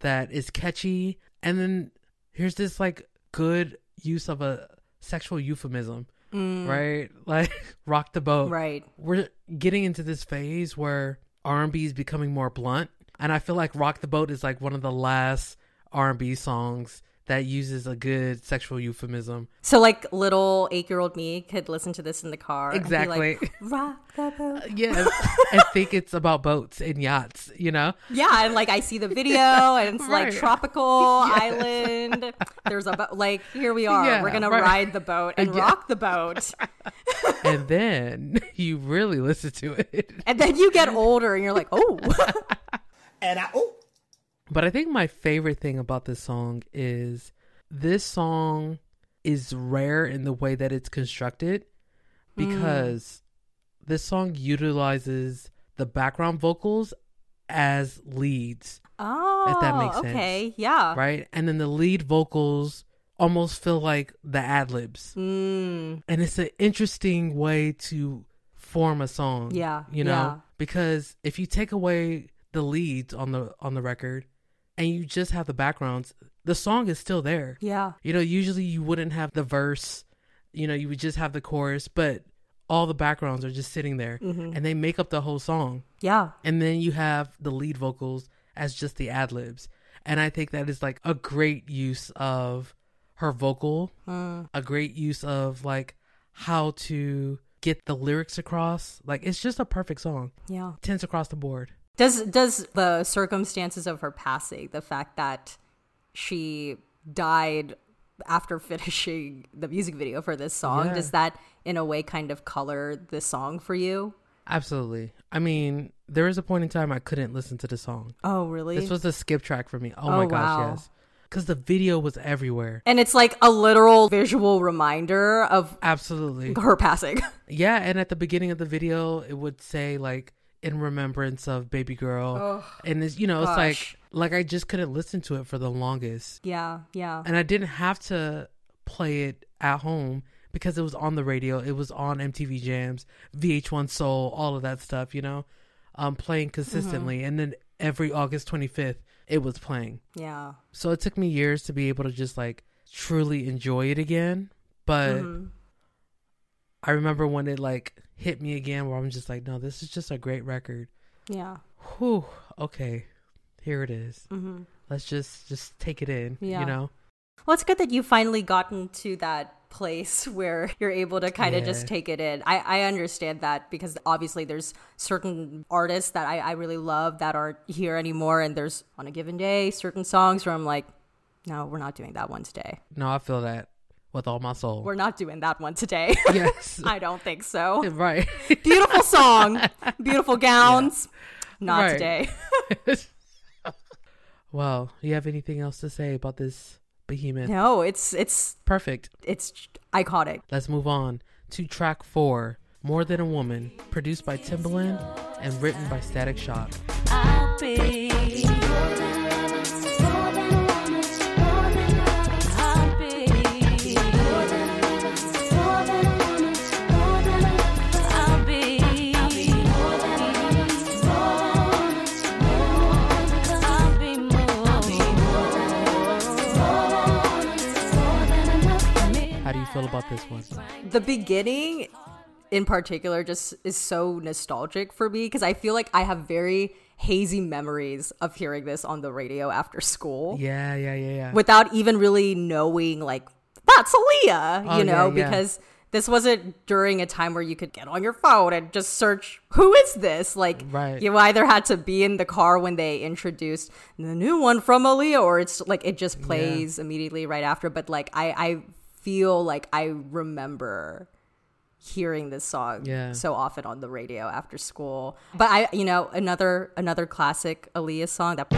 that is catchy and then here's this like good use of a sexual euphemism, Mm. right? Like rock the boat. Right. We're getting into this phase where R&B is becoming more blunt, and I feel like rock the boat is like one of the last R&B songs that uses a good sexual euphemism. So like little eight-year-old me could listen to this in the car. and be Exactly. like, Rock the boat. Uh, yes, I think it's about boats and yachts, you know? Yeah, and like I see the video, and it's like tropical Yes. island. There's a boat. Like here we are. Yeah, We're gonna right. ride the boat and Yeah. rock the boat, and then you really listen to it. and then you get older, and you're like, oh, and I oh. But I think my favorite thing about this song is this song is rare in the way that it's constructed because this song utilizes the background vocals as leads. oh, if that makes sense. okay, yeah, Right? And then the lead vocals almost feel like the ad libs. Mm. And it's an interesting way to form a song. Yeah, You know? yeah. Because if you take away the leads on the on the record and you just have the backgrounds, the song is still there. Yeah. You know, usually you wouldn't have the verse, you know, you would just have the chorus, but all the backgrounds are just sitting there Mhm. and they make up the whole song. Yeah. And then you have the lead vocals as just the ad libs. And I think that is like a great use of her vocal, Mm. a great use of like how to get the lyrics across. Like it's just a perfect song. Yeah. Tens across the board. Does does the circumstances of her passing, the fact that she died after finishing the music video for this song, Yeah. does that in a way kind of color the song for you? Absolutely. I mean, there was a point in time I couldn't listen to the song. Oh, really? This was a skip track for me. Oh, Oh, my gosh, wow. yes. Because the video was everywhere. And it's like a literal visual reminder of Absolutely. her passing. Yeah, and at the beginning of the video, it would say like in remembrance of baby girl, Oh, and it's you know it's like like I just couldn't listen to it for the longest, yeah, yeah. and I didn't have to play it at home because it was on the radio, it was on MTV Jams, VH1 Soul, all of that stuff, you know, um, playing consistently, and then every August twenty fifth, it was playing. Yeah. So it took me years to be able to just like truly enjoy it again, but. Mhm. I remember when it like hit me again where I'm just like, no, this is just a great record. Yeah. Whew. Okay. Here it is. Mhm. Let's just just take it in. Yeah. You know? Well, it's good that you've finally gotten to that place where you're able to kind of just take it in. I, I understand that because obviously there's certain artists that I, I really love that aren't here anymore. And there's on a given day certain songs where I'm like, no, we're not doing that one today. No, I feel that with all my soul. We're not doing that one today. Yes. I don't think so. Right. Beautiful song, beautiful gowns. Not Right. today. Well, you have anything else to say about this behemoth? No, it's it's perfect. It's iconic. Let's move on to track four, More Than a Woman, produced by Timbaland and written by Static Shock. Feel about this one? the beginning in particular just is so nostalgic for me because I feel like I have very hazy memories of hearing this on the radio after school Yeah, yeah, yeah, yeah. without even really knowing like that's Aaliyah, Oh, you know, yeah, yeah. because this wasn't during a time where you could get on your phone and just search who is this? Like Right. you either had to be in the car when they introduced the new one from Aaliyah or it's like it just plays immediately right after. But like I, I feel like I remember hearing this song Yeah. so often on the radio after school. But I you know, another another classic Aaliyah song that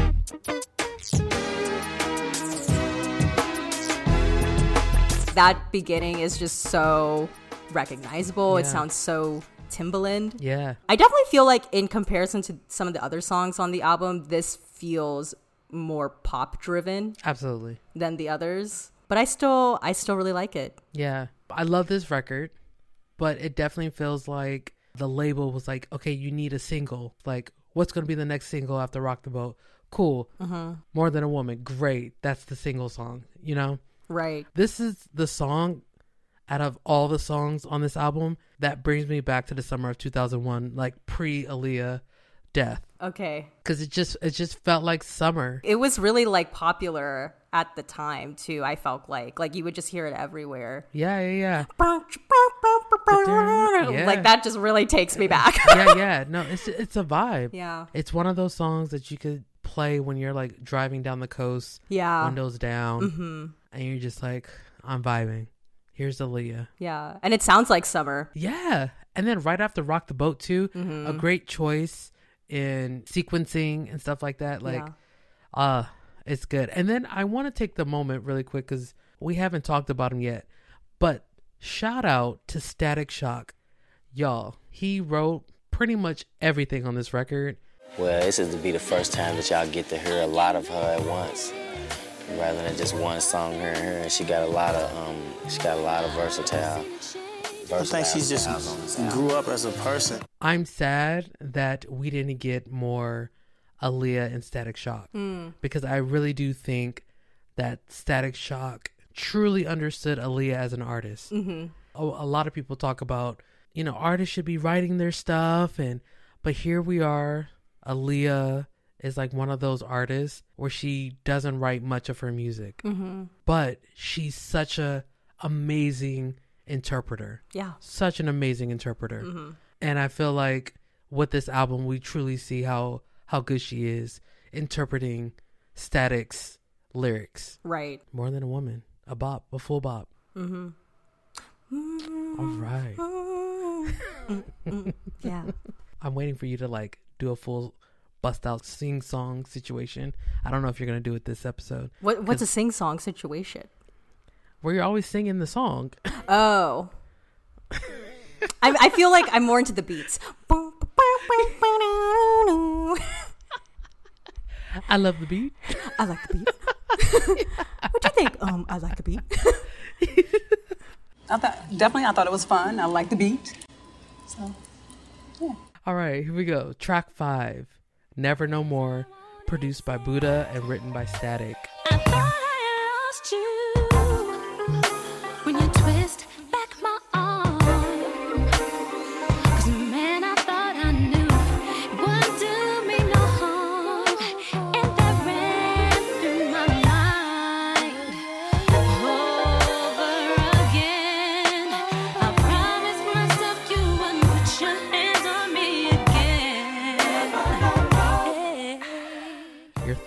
that beginning is just so recognizable. It sounds so Timbaland. Yeah. I definitely feel like in comparison to some of the other songs on the album, this feels more pop driven Absolutely. than the others. But I still I still really like it. Yeah. I love this record, but it definitely feels like the label was like, okay, you need a single. Like, what's going to be the next single after Rock the Boat? Cool. Mhm. More Than a Woman. Great. That's the single song, you know? Right. This is the song out of all the songs on this album that brings me back to the summer of 2001, like pre Aaliyah death. Okay. Cause it just it just felt like summer. It was really like popular at the time too. I felt like like you would just hear it everywhere. Yeah, yeah, Yeah. Like that just really takes me back. yeah. yeah. No, it's it's a vibe. Yeah. It's one of those songs that you could play when you're like driving down the coast, Yeah. windows down, Mhm. and you're just like, I'm vibing. Here's Aaliyah. Yeah. And it sounds like summer. Yeah. And then right after Rock the Boat too, a Mhm. great choice in sequencing and stuff like that. Like, Yeah. uh, it's good. And then I want to take the moment really quick because we haven't talked about him yet. But shout out to Static Shock. Y'all, he wrote pretty much everything on this record. Well, this is to be the first time that y'all get to hear a lot of her at once, rather than just one song here and here. And she got a lot of, um, she got a lot of versatile. I think she just grew up as a person. I'm sad that we didn't get more Aaliyah and Static Shock Mm. because I really do think that Static Shock truly understood Aaliyah as an artist. Mhm. A, a lot of people talk about, you know, artists should be writing their stuff and but here we are, Aaliyah is like one of those artists where she doesn't write much of her music. Mhm. But she's such a amazing interpreter. Yeah. Such an amazing interpreter. Mhm. And I feel like with this album we truly see how how good she is interpreting Static's lyrics. Right. More than a woman. A bop, a full bop. Mm-hmm. All right. Yeah. I'm waiting for you to like do a full bust out sing song situation. I don't know if you're gonna do it this episode. What what's a sing song situation? where you're always singing the song? Oh. I, I feel like I'm more into the beats. I love the beat. I like the beat. what do you think? Um, I like the beat. I thought definitely I thought it was fun. I like the beat. So yeah. All right, here we go. Track five, Never No More, produced by Bud'da and written by Static. lost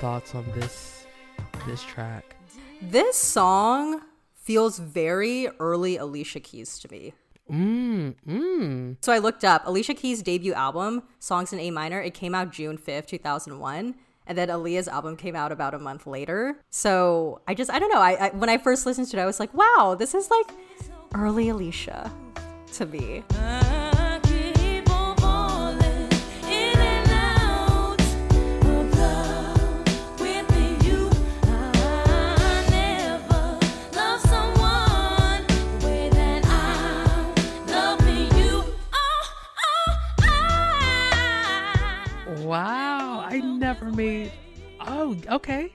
thoughts on this this track? This song feels very early Alicia Keys to me. Mmm, mmm. So I looked up Alicia Keys' debut album, Songs in A Minor. It came out June 5th, 2001. And then Aaliyah's album came out about a month later. So I just, I don't know. I, I When I first listened to it, I was like, wow, this is like early Alicia to me. Wow, I never made. Oh, okay.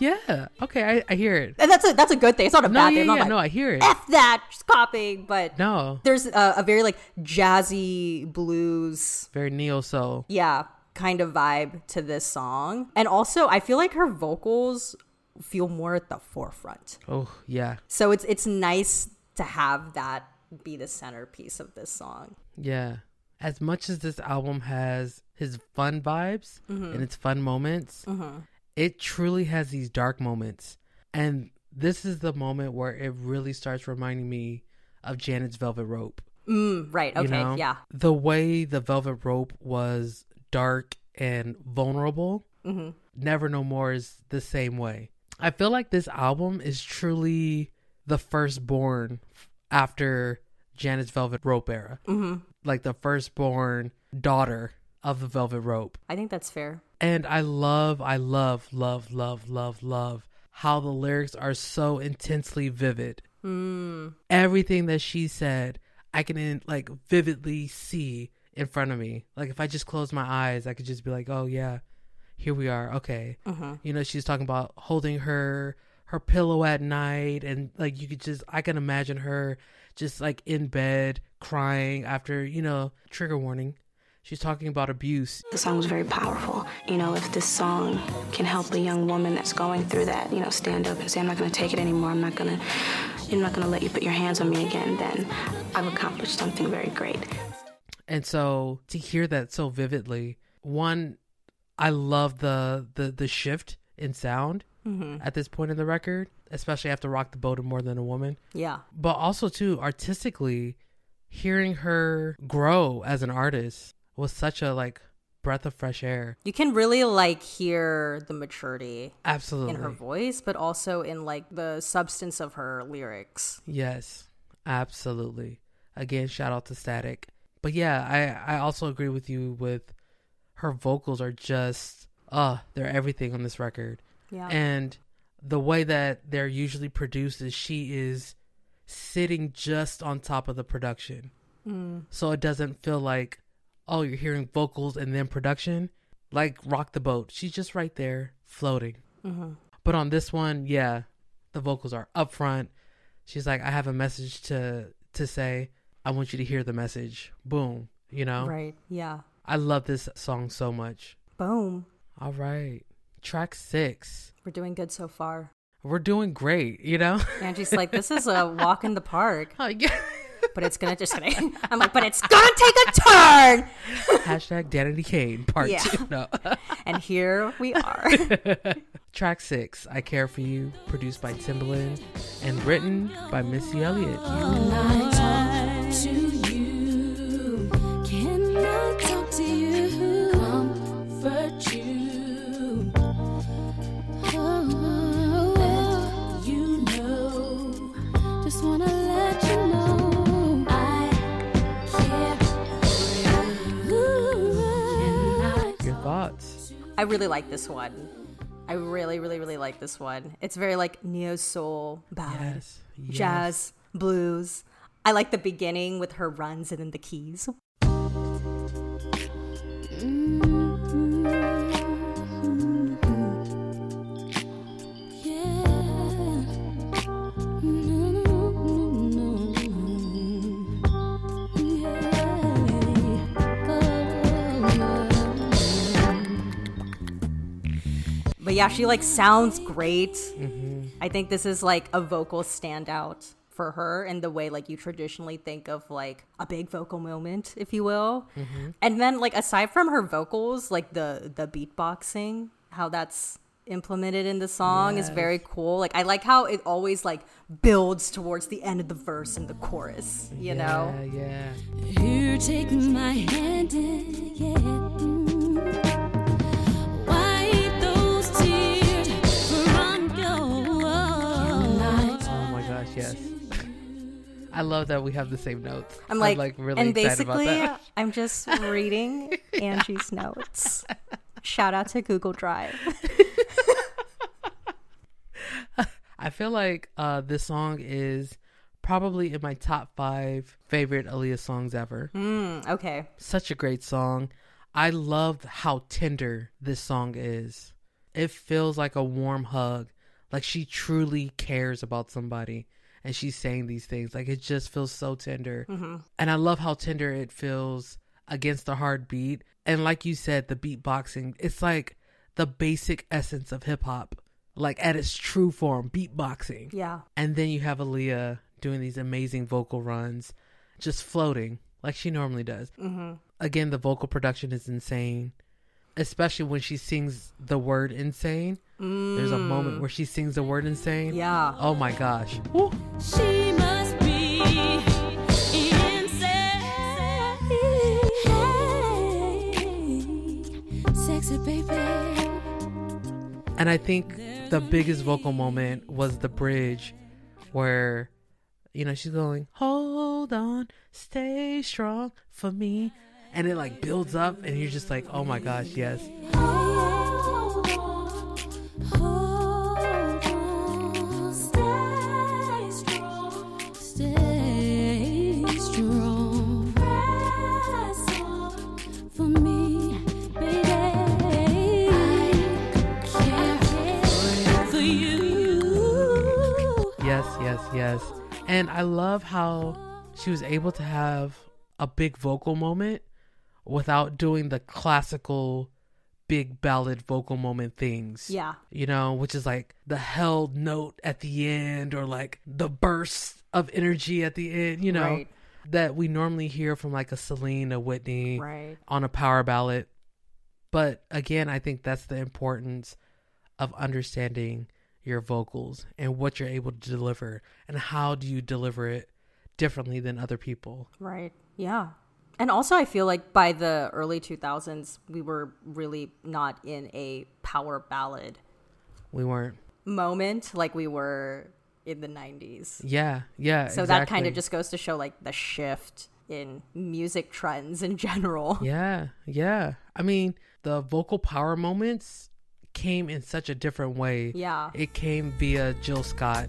Yeah, okay, I, I hear it. And that's a that's a good thing. It's not a No, bad yeah, thing. Yeah, like, no, I hear it. F that, just copying. But No. there's a, a very like jazzy blues Very neo soul. yeah, kind of vibe to this song. And also, I feel like her vocals feel more at the forefront. Oh, yeah. So it's it's nice to have that be the centerpiece of this song. Yeah. As much as this album has his fun vibes Mhm. and its fun moments, Mhm. it truly has these dark moments. And this is the moment where it really starts reminding me of Janet's Velvet Rope. Mm, right. you Okay. know? Yeah. The way the Velvet Rope was dark and vulnerable, Mhm. Never No More is the same way. I feel like this album is truly the firstborn after Janet's Velvet Rope era. Mhm. Like the firstborn daughter of the Velvet Rope. I think that's fair. And I love, I love, love, love, love, love how the lyrics are so intensely vivid. Mm. Everything that she said, I can like vividly see in front of me. Like if I just close my eyes, I could just be like, "Oh yeah, here we are." Okay, Mhm. you know, she's talking about holding her her pillow at night, and like you could just, I can imagine her just like in bed crying after, you know, trigger warning. She's talking about abuse. The song was very powerful. You know, if this song can help a young woman that's going through that, you know, stand up and say, I'm not going to take it anymore. I'm not going to, I'm not going to let you put your hands on me again, then I've accomplished something very great. And so to hear that so vividly, one, I love the the the shift in sound Mhm. at this point in the record, especially after "Rock the Boat" and "More Than a Woman." Yeah. But also too artistically, hearing her grow as an artist was such a like breath of fresh air. You can really like hear the maturity Absolutely. in her voice, but also in like the substance of her lyrics. Yes, absolutely. Again, shout out to Static. But yeah, I I also agree with you with her vocals are just uh they're everything on this record. Yeah. And the way that they're usually produced is she is sitting just on top of the production. Mm. So it doesn't feel like oh you're hearing vocals and then production like Rock the Boat. She's just right there floating. Mhm. But on this one, yeah, the vocals are up front. She's like, I have a message to to say. I want you to hear the message. Boom. You know? Right. Yeah. I love this song so much. Boom. All right. Track six. We're doing good so far. We're doing great, you know? Angie's like, this is a walk in the park. Oh, yeah. But it's gonna just kidding. I'm like, but it's gonna take a turn. Hashtag Danity Kane part Yeah. two. No. and here we are. Track six, I Care For You, produced by Timbaland and written by Missy Elliott. I really like this one. I really, really, really like this one. It's very like neo soul ballad, Yes, jazz, blues. I like the beginning with her runs and then the keys. Mm. But yeah, she like sounds great. I think this is like a vocal standout for her in the way like you traditionally think of like a big vocal moment, if you will. Mhm. And then like aside from her vocals, like the the beatboxing, how that's implemented in the song is very cool. Like I like how it always like builds towards the end of the verse and the chorus, you know? Yeah, Here, take my hand, and yeah. I love that we have the same notes. I'm like, really and excited about basically, that. I'm just reading Angie's notes. Shout out to Google Drive. I feel like uh, this song is probably in my top five favorite Aaliyah songs ever. Mm, okay. Such a great song. I love how tender this song is. It feels like a warm hug. Like she truly cares about somebody and she's saying these things. Like it just feels so tender. Mhm. And I love how tender it feels against the hard beat. And like you said, the beatboxing, it's like the basic essence of hip hop, like at its true form, beatboxing. Yeah. And then you have Aaliyah doing these amazing vocal runs, just floating like she normally does. Mhm. Again, the vocal production is insane, especially when she sings the word insane. There's a moment Mm. where she sings the word insane. Yeah. Oh my gosh. She must be insane. Sexy baby. And I think the biggest vocal moment was the bridge where, you know, she's going, hold on, stay strong for me. And it like builds up, and you're just like, oh my gosh, yes. Yes, yes, yes. And I love how she was able to have a big vocal moment without doing the classical big ballad vocal moment things. Yeah. You know, which is like the held note at the end or like the burst of energy at the end, you know, Right. that we normally hear from like a Celine, a Whitney Right. on a power ballad. But again, I think that's the importance of understanding your vocals and what you're able to deliver and how do you deliver it differently than other people. Right. Yeah. And also, I feel like by the early 2000s, we were really not in a power ballad We weren't. moment like we were in the 90s. Yeah, yeah. So that kind of just goes to show like the shift in music trends in general. Yeah, yeah. I mean, the vocal power moments came in such a different way. Yeah. It came via Jill Scott.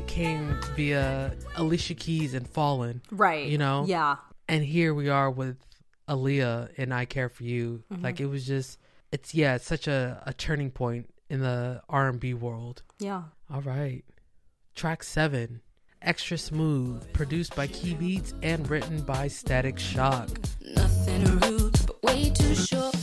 Via Alicia Keys and Fallin'. Right. You know? Yeah. And here we are with Aaliyah and I Care for You. Mhm. Like it was just it's yeah, it's such a, a turning point in the R and B world. Yeah. All right. Track seven. Extra Smooth, produced by Key Beats and written by Static Shock. Nothing rude, but way too short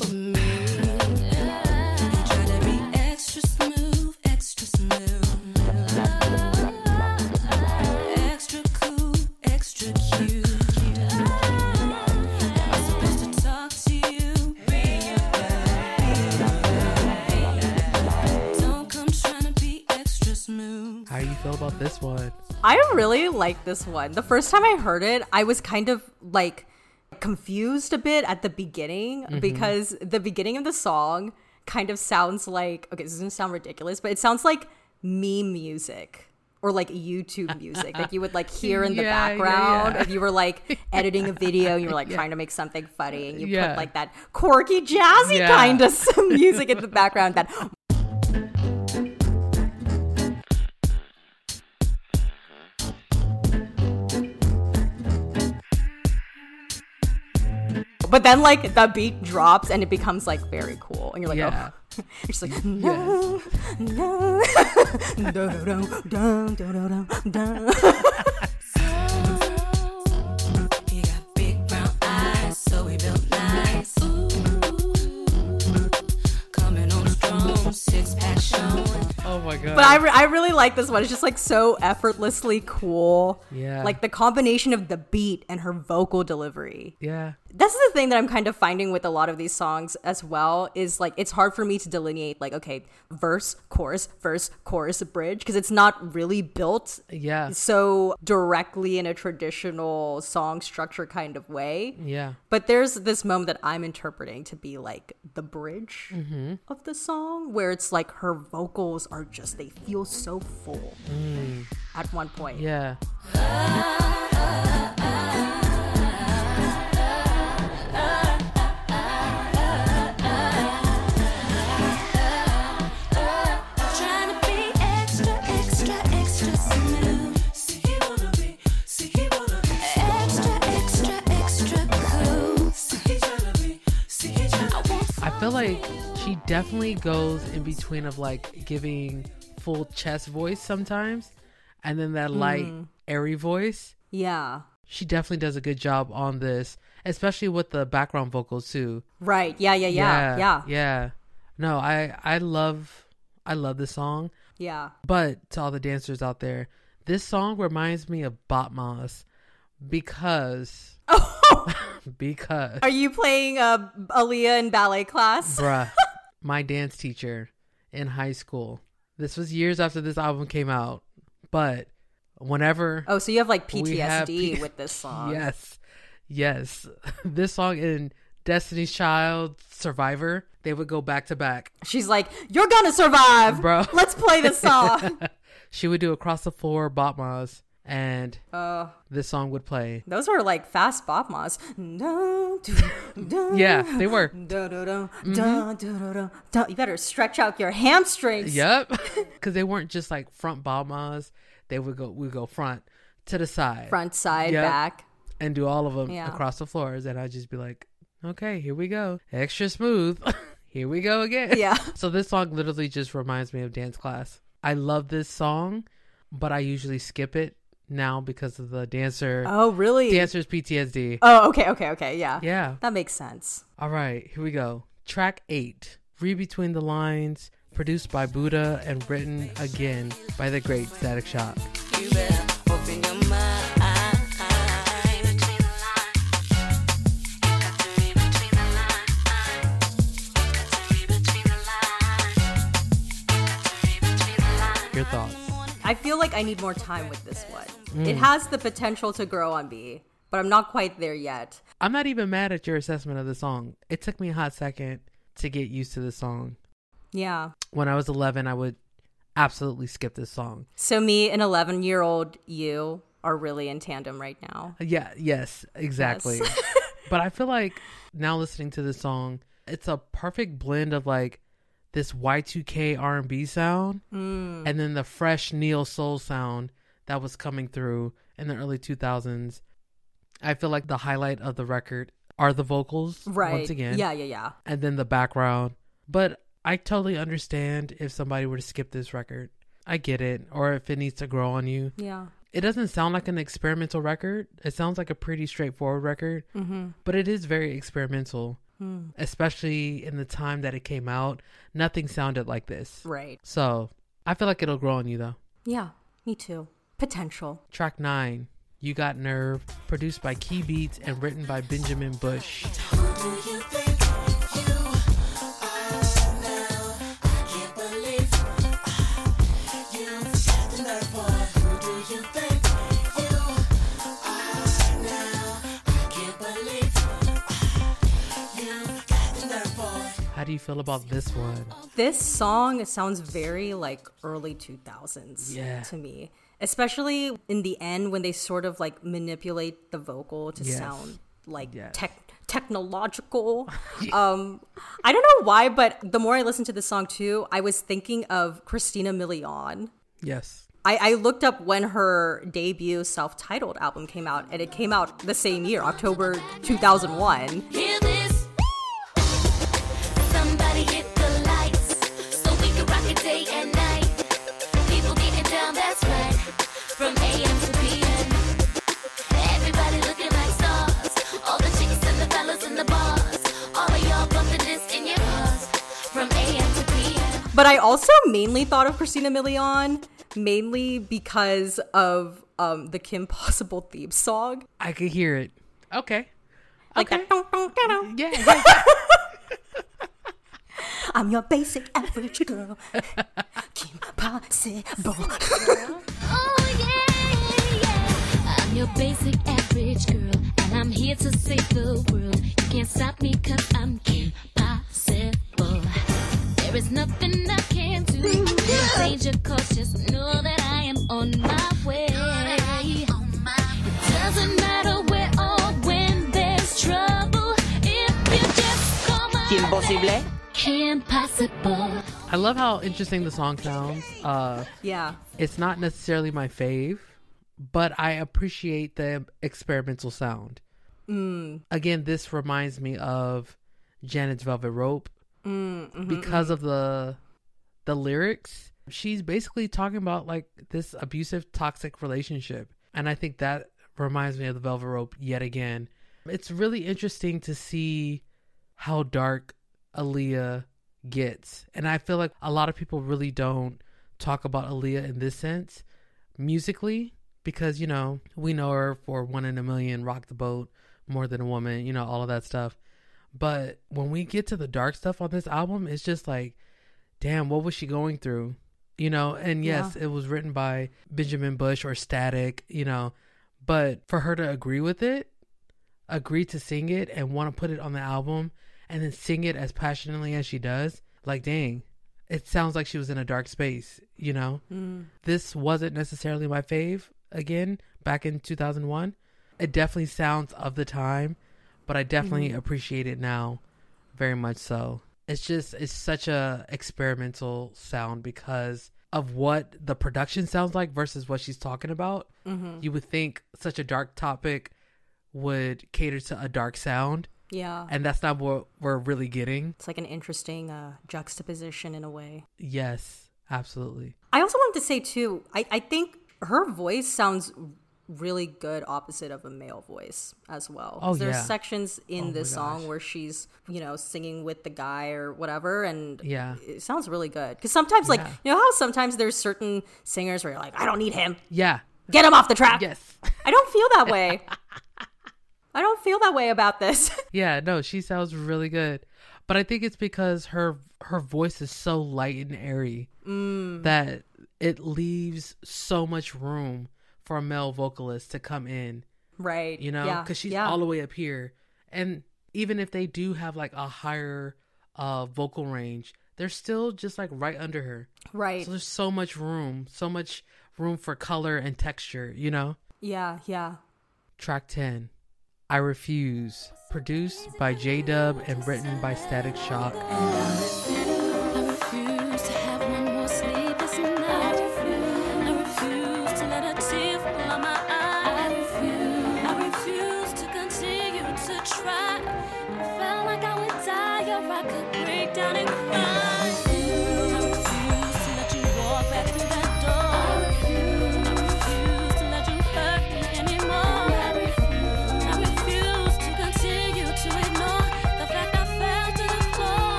really like this one. The first time I heard it, I was kind of like confused a bit at the beginning Mhm. because the beginning of the song kind of sounds like okay, this is gonna sound ridiculous, but it sounds like meme music or like YouTube music. like you would like hear in the Yeah, yeah, background yeah. if you were like editing a video and you were like Yeah. trying to make something funny and you Yeah. put like that quirky jazzy Yeah. kind of music in the background that But then like the beat drops and it becomes like very cool and you're like, Yeah. oh you're just like no. Oh my god. But I, re- I really like this one. It's just like so effortlessly cool. Yeah. Like the combination of the beat and her vocal delivery. Yeah. That's the thing that I'm kind of finding with a lot of these songs as well is like it's hard for me to delineate like okay, verse, chorus, verse, chorus, bridge because it's not really built Yeah. so directly in a traditional song structure kind of way. Yeah. But there's this moment that I'm interpreting to be like the bridge Mhm. of the song where it's like her vocals are just they feel so full Mm. at one point. Yeah. feel like she definitely goes in between of like giving full chest voice sometimes and then that light Mm. airy voice. Yeah. She definitely does a good job on this, especially with the background vocals too. Right. Yeah, yeah, yeah. Yeah. Yeah. No, I I love I love this song. Yeah. But to all the dancers out there, this song reminds me of battements because because Are you playing uh, Aaliyah in ballet class? bruh, my dance teacher in high school. This was years after this album came out, but whenever Oh, so you have like PTSD P- with this song. Yes, yes. this song in Destiny's Child, Survivor, they would go back to back. She's like, "You're gonna survive, bro. Let's play this song." she would do across the floor battements, and Uh, this song would play. those were like fast mas. Yeah, they were. Mhm. da. You better stretch out your hamstrings. Yep, because they weren't just like front battements. They would go, we go front to the side, Front, side, Yep. back. and do all of them Yeah. across the floors. And I'd just be like, okay, here we go, extra smooth. here we go again. Yeah. So this song literally just reminds me of dance class. I love this song, but I usually skip it now because of the dancer. Oh, really? Dancers PTSD. Oh, okay, okay, okay. Yeah. Yeah. That makes sense. All right, here we go. Track eight, Read Between the Lines, produced by Bud'da and written again by the great Static Shock. You better open your mind. Your thoughts? I feel like I need more time with this one. Mm. It has the potential to grow on me, but I'm not quite there yet. I'm not even mad at your assessment of the song. It took me a hot second to get used to the song. Yeah. When I was 11, I would absolutely skip this song. So me and 11 year old you are really in tandem right now. Yeah, yes, exactly. Yes. but I feel like now listening to the song, it's a perfect blend of like this Y2K R&B sound Mm. and then the fresh neo soul sound that was coming through in the early 2000s. I feel like the highlight of the record are the vocals Right. once again. Yeah, yeah, yeah. And then the background. But I totally understand if somebody were to skip this record. I get it. Or if it needs to grow on you. Yeah. It doesn't sound like an experimental record. It sounds like a pretty straightforward record. Mhm. But it is very experimental. Hmm. Especially in the time that it came out. Nothing sounded like this. Right. So I feel like it'll grow on you though. Yeah, me too. Potential. Track nine, You Got Nerve, produced by Key Beats and written by Benjamin Bush. How do you feel about this one? This song sounds very like early 2000s Yeah. to me, especially in the end when they sort of like manipulate the vocal to Yes. sound like Yes. tech technological. um I don't know why, but the more I listened to this song too, I was thinking of Christina Milian. Yes. I, I looked up when her debut self-titled album came out, and it came out the same year, October 2001. But I also mainly thought of Christina Milian, mainly because of um, the Kim Possible theme song. I could hear it. Okay. Like okay. that. Yeah. I'm your basic average girl. Kim Possible. Oh yeah, yeah. I'm your basic average girl, and I'm here to save the world. You can't stop me cause I'm impossible. There is nothing I can do. In danger cause just know that I am on my way. It doesn't matter where or when there's trouble. If you just call my Impossible. Impossible. I love how interesting the song sounds. Uh, Yeah. It's not necessarily my fave, but I appreciate the experimental sound. Mm. Again, this reminds me of Janet's Velvet Rope Mm, mhm, because mhm. of the the lyrics. She's basically talking about like this abusive, toxic relationship, and I think that reminds me of the Velvet Rope yet again. It's really interesting to see how dark Aaliyah gets, and I feel like a lot of people really don't talk about Aaliyah in this sense musically because you know we know her for One in a Million, Rock the Boat, More Than a Woman, you know all of that stuff. But when we get to the dark stuff on this album, it's just like, damn, what was she going through? You know, and yes, it was written by Benjamin Bush or Static, you know, but for her to agree with it, agree to sing it and want to put it on the album and then sing it as passionately as she does, like, dang, it sounds like she was in a dark space, you know? Mm. This wasn't necessarily my fave again back in 2001. It definitely sounds of the time, but I definitely Mhm. appreciate it now very much so. It's just it's such a experimental sound because of what the production sounds like versus what she's talking about. Mhm. You would think such a dark topic would cater to a dark sound. Yeah. And that's not what we're really getting. It's like an interesting uh, juxtaposition in a way. Yes, absolutely. I also wanted to say too, I, I think her voice sounds really good opposite of a male voice as well. Oh, There's yeah. sections in Oh, this song where she's, you know, singing with the guy or whatever and Yeah. it sounds really good. Cuz sometimes like, you know how sometimes there's certain singers where you're like, I don't need him. Yeah. Get him off the track. Yes. I don't feel that way. I don't feel that way about this. Yeah, no, she sounds really good. But I think it's because her her voice is so light and airy Mm. that it leaves so much room for a male vocalist to come in. right. You know, Yeah. because she's yeah. all the way up here, and even if they do have like a higher uh vocal range, they're still just like right under her. Right. So there's so much room, so much room for color and texture. You know. Yeah, yeah. Track 10, I Refuse, produced by J Dub and written by Static Shock.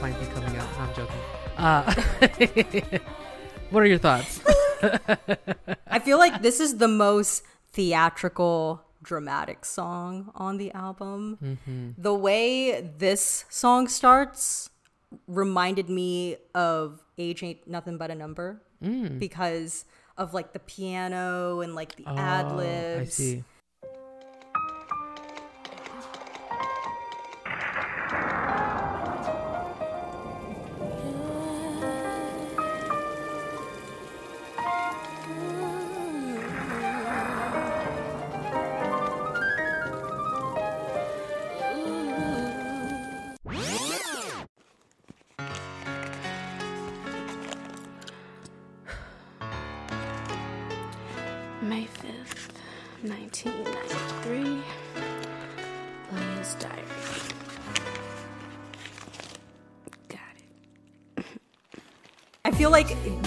Coming out. No, I'm joking. Uh, what are your thoughts? I feel like this is the most theatrical, dramatic song on the album. Mhm. The way this song starts reminded me of Age Ain't Nothing But a Number Mm. because of like the piano and like the Oh, ad libs.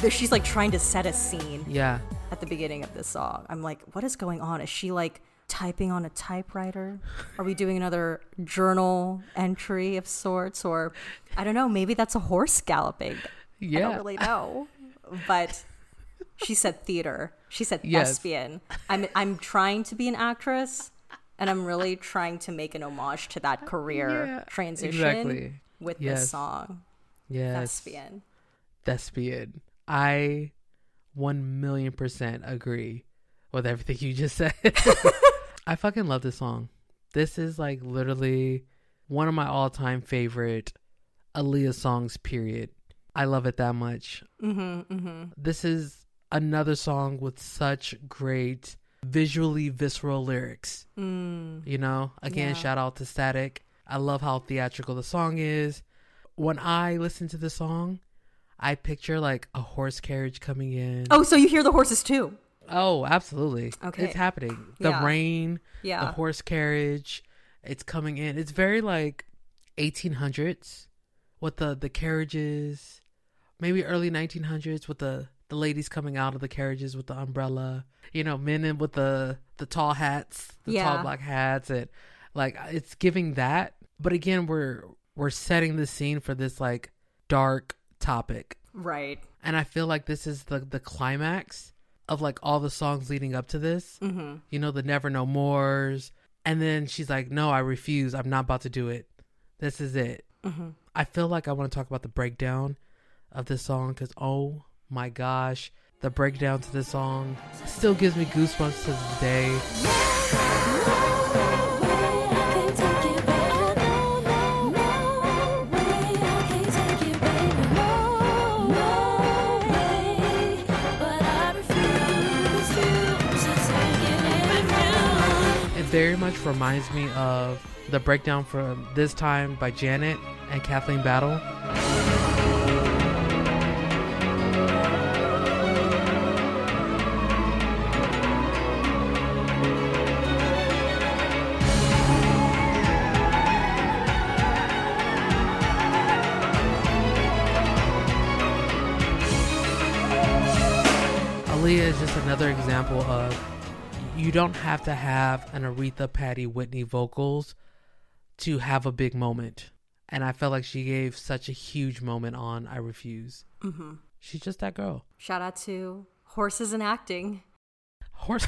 She's like trying to set a scene. Yeah. At the beginning of this song, I'm like, what is going on? Is she like typing on a typewriter? Are we doing another journal entry of sorts, or I don't know? Maybe that's a horse galloping. Yeah. I don't really know, but she said theater. She said Yes. thespian. I'm I'm trying to be an actress, and I'm really trying to make an homage to that career Yeah, transition exactly. with Yes. this song. Yes. Thespian. Thespian. I one million percent agree with everything you just said. I fucking love this song. This is like literally one of my all time favorite Aaliyah songs, period. I love it that much. Mm-hmm, mm-hmm. This is another song with such great visually visceral lyrics. Mm. You know, again, Yeah. shout out to Static. I love how theatrical the song is. When I listen to the song, I picture like a horse carriage coming in. Oh, so you hear the horses too? Oh, absolutely. Okay. It's happening. The Yeah. rain, the horse carriage, it's coming in. It's very like 1800s with the the carriages, maybe early 1900s with the the ladies coming out of the carriages with the umbrella. You know, men in with the the tall hats, the Yeah. tall black hats and like it's giving that. But again, we're we're setting the scene for this like dark topic. Right. And I feel like this is the the climax of like all the songs leading up to this. Mhm. You know, the Never No Mores. And then she's like, No, I refuse. I'm not about to do it. This is it. Mhm. I feel like I want to talk about the breakdown of this song because, oh my gosh, the breakdown to this song still gives me goosebumps to this day. Reminds me of the breakdown from this time by Janet and Kathleen Battle. Aaliyah is just another example of you don't have to have an Aretha, Patti, Whitney vocals to have a big moment. And I felt like she gave such a huge moment on I Refuse. Mm-hmm. She's just that girl. Shout out to horses and acting. Horse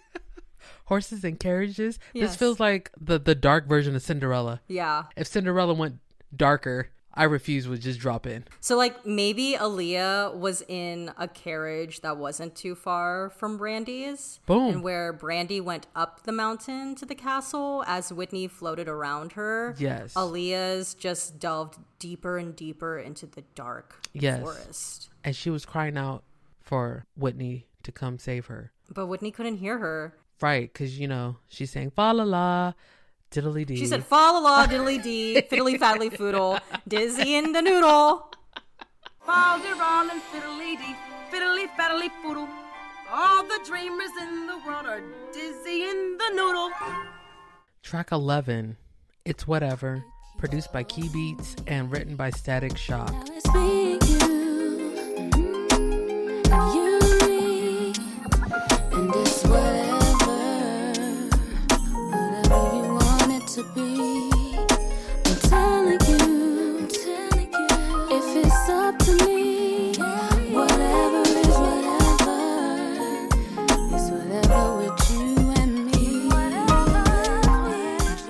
horses and carriages. Yes. This feels like the the dark version of Cinderella. Yeah. If Cinderella went darker, I Refuse would just drop in. So like maybe Aaliyah was in a carriage that wasn't too far from Brandy's. Boom. And where Brandy went up the mountain to the castle as Whitney floated around her. Yes. Aaliyah's just delved deeper and deeper into the dark Yes. forest. And she was crying out for Whitney to come save her. But Whitney couldn't hear her. Right, because you know she's saying fa la la, diddly dee. She said fa la la diddly dee, fiddly faddly foodle, dizzy in the noodle. Baldy roll and fiddly dee, fiddly faddly foodle. All the dreamers in the world are dizzy in the noodle. Track 11, It's Whatever, produced by Key Beats and written by Static Shock.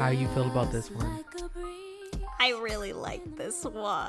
How you feel about this one? I really like this one.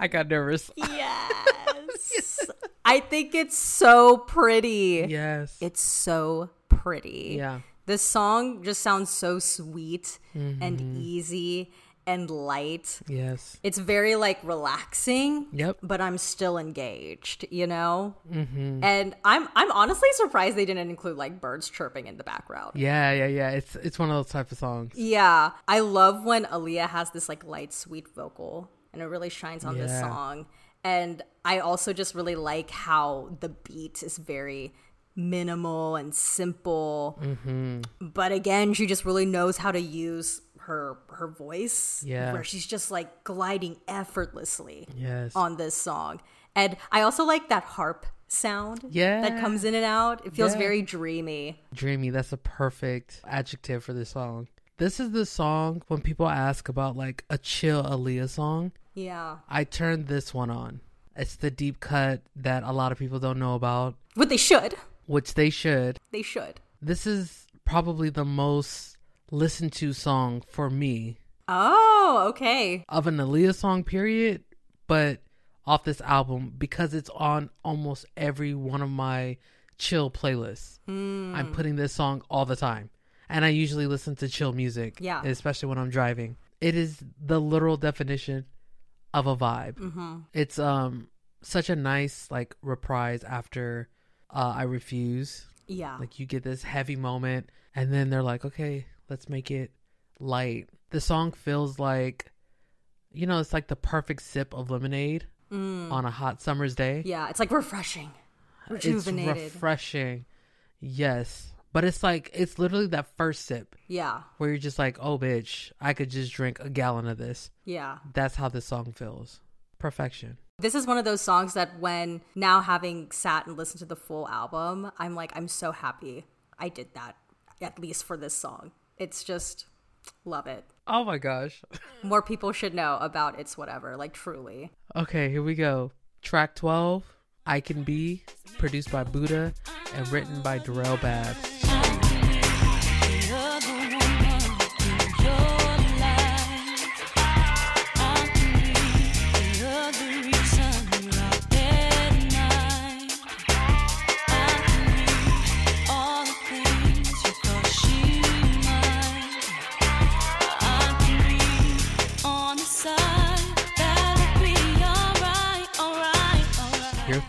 I got nervous. Yes. I think it's so pretty. Yes. It's so pretty. Yeah. This song just sounds so sweet and Mhm. easy and light. Yes. It's very like relaxing. Yep. But I'm still engaged, you know? Mhm. And I'm I'm honestly surprised they didn't include like birds chirping in the background. Yeah, yeah, yeah. It's it's one of those type of songs. Yeah, I love when Aaliyah has this like light, sweet vocal, and it really shines on this song. And I also just really like how the beat is very minimal and simple. Mm-hmm. But again, she just really knows how to use her her voice. Yeah. where she's just like gliding effortlessly. Yes. on this song. And I also like that harp sound. Yeah. that comes in and out. It feels Yeah. very dreamy. Dreamy, that's a perfect adjective for this song. This is the song when people ask about like a chill Aaliyah song. Yeah. I turned this one on. It's the deep cut that a lot of people don't know about, What they should. which they should. They should. This is probably the most listened to song for me Oh, okay. of an Aaliyah song, period. But off this album because it's on almost every one of my chill playlists. Hmm. I'm putting this song all the time. And I usually listen to chill music, Yeah. especially when I'm driving. It is the literal definition of a vibe. Mhm. It's um such a nice like reprise after uh, I refuse. Yeah. Like you get this heavy moment and then they're like, "Okay, let's make it light." The song feels like you know, it's like the perfect sip of lemonade Mm. on a hot summer's day. Yeah, it's like refreshing, rejuvenated. It's refreshing. Yes. But it's like it's literally that first sip yeah, where you're just like, "Oh bitch, I could just drink a gallon of this." yeah. That's how this song feels. Perfection. This is one of those songs that when now having sat and listened to the full album, I'm like, I'm so happy I did that, at least for this song. It's just, love it. Oh my gosh. More people should know about It's Whatever, like truly. Okay, here we go. Track 12, I Can Be, produced by Bud'da and written by Durrell Babbs.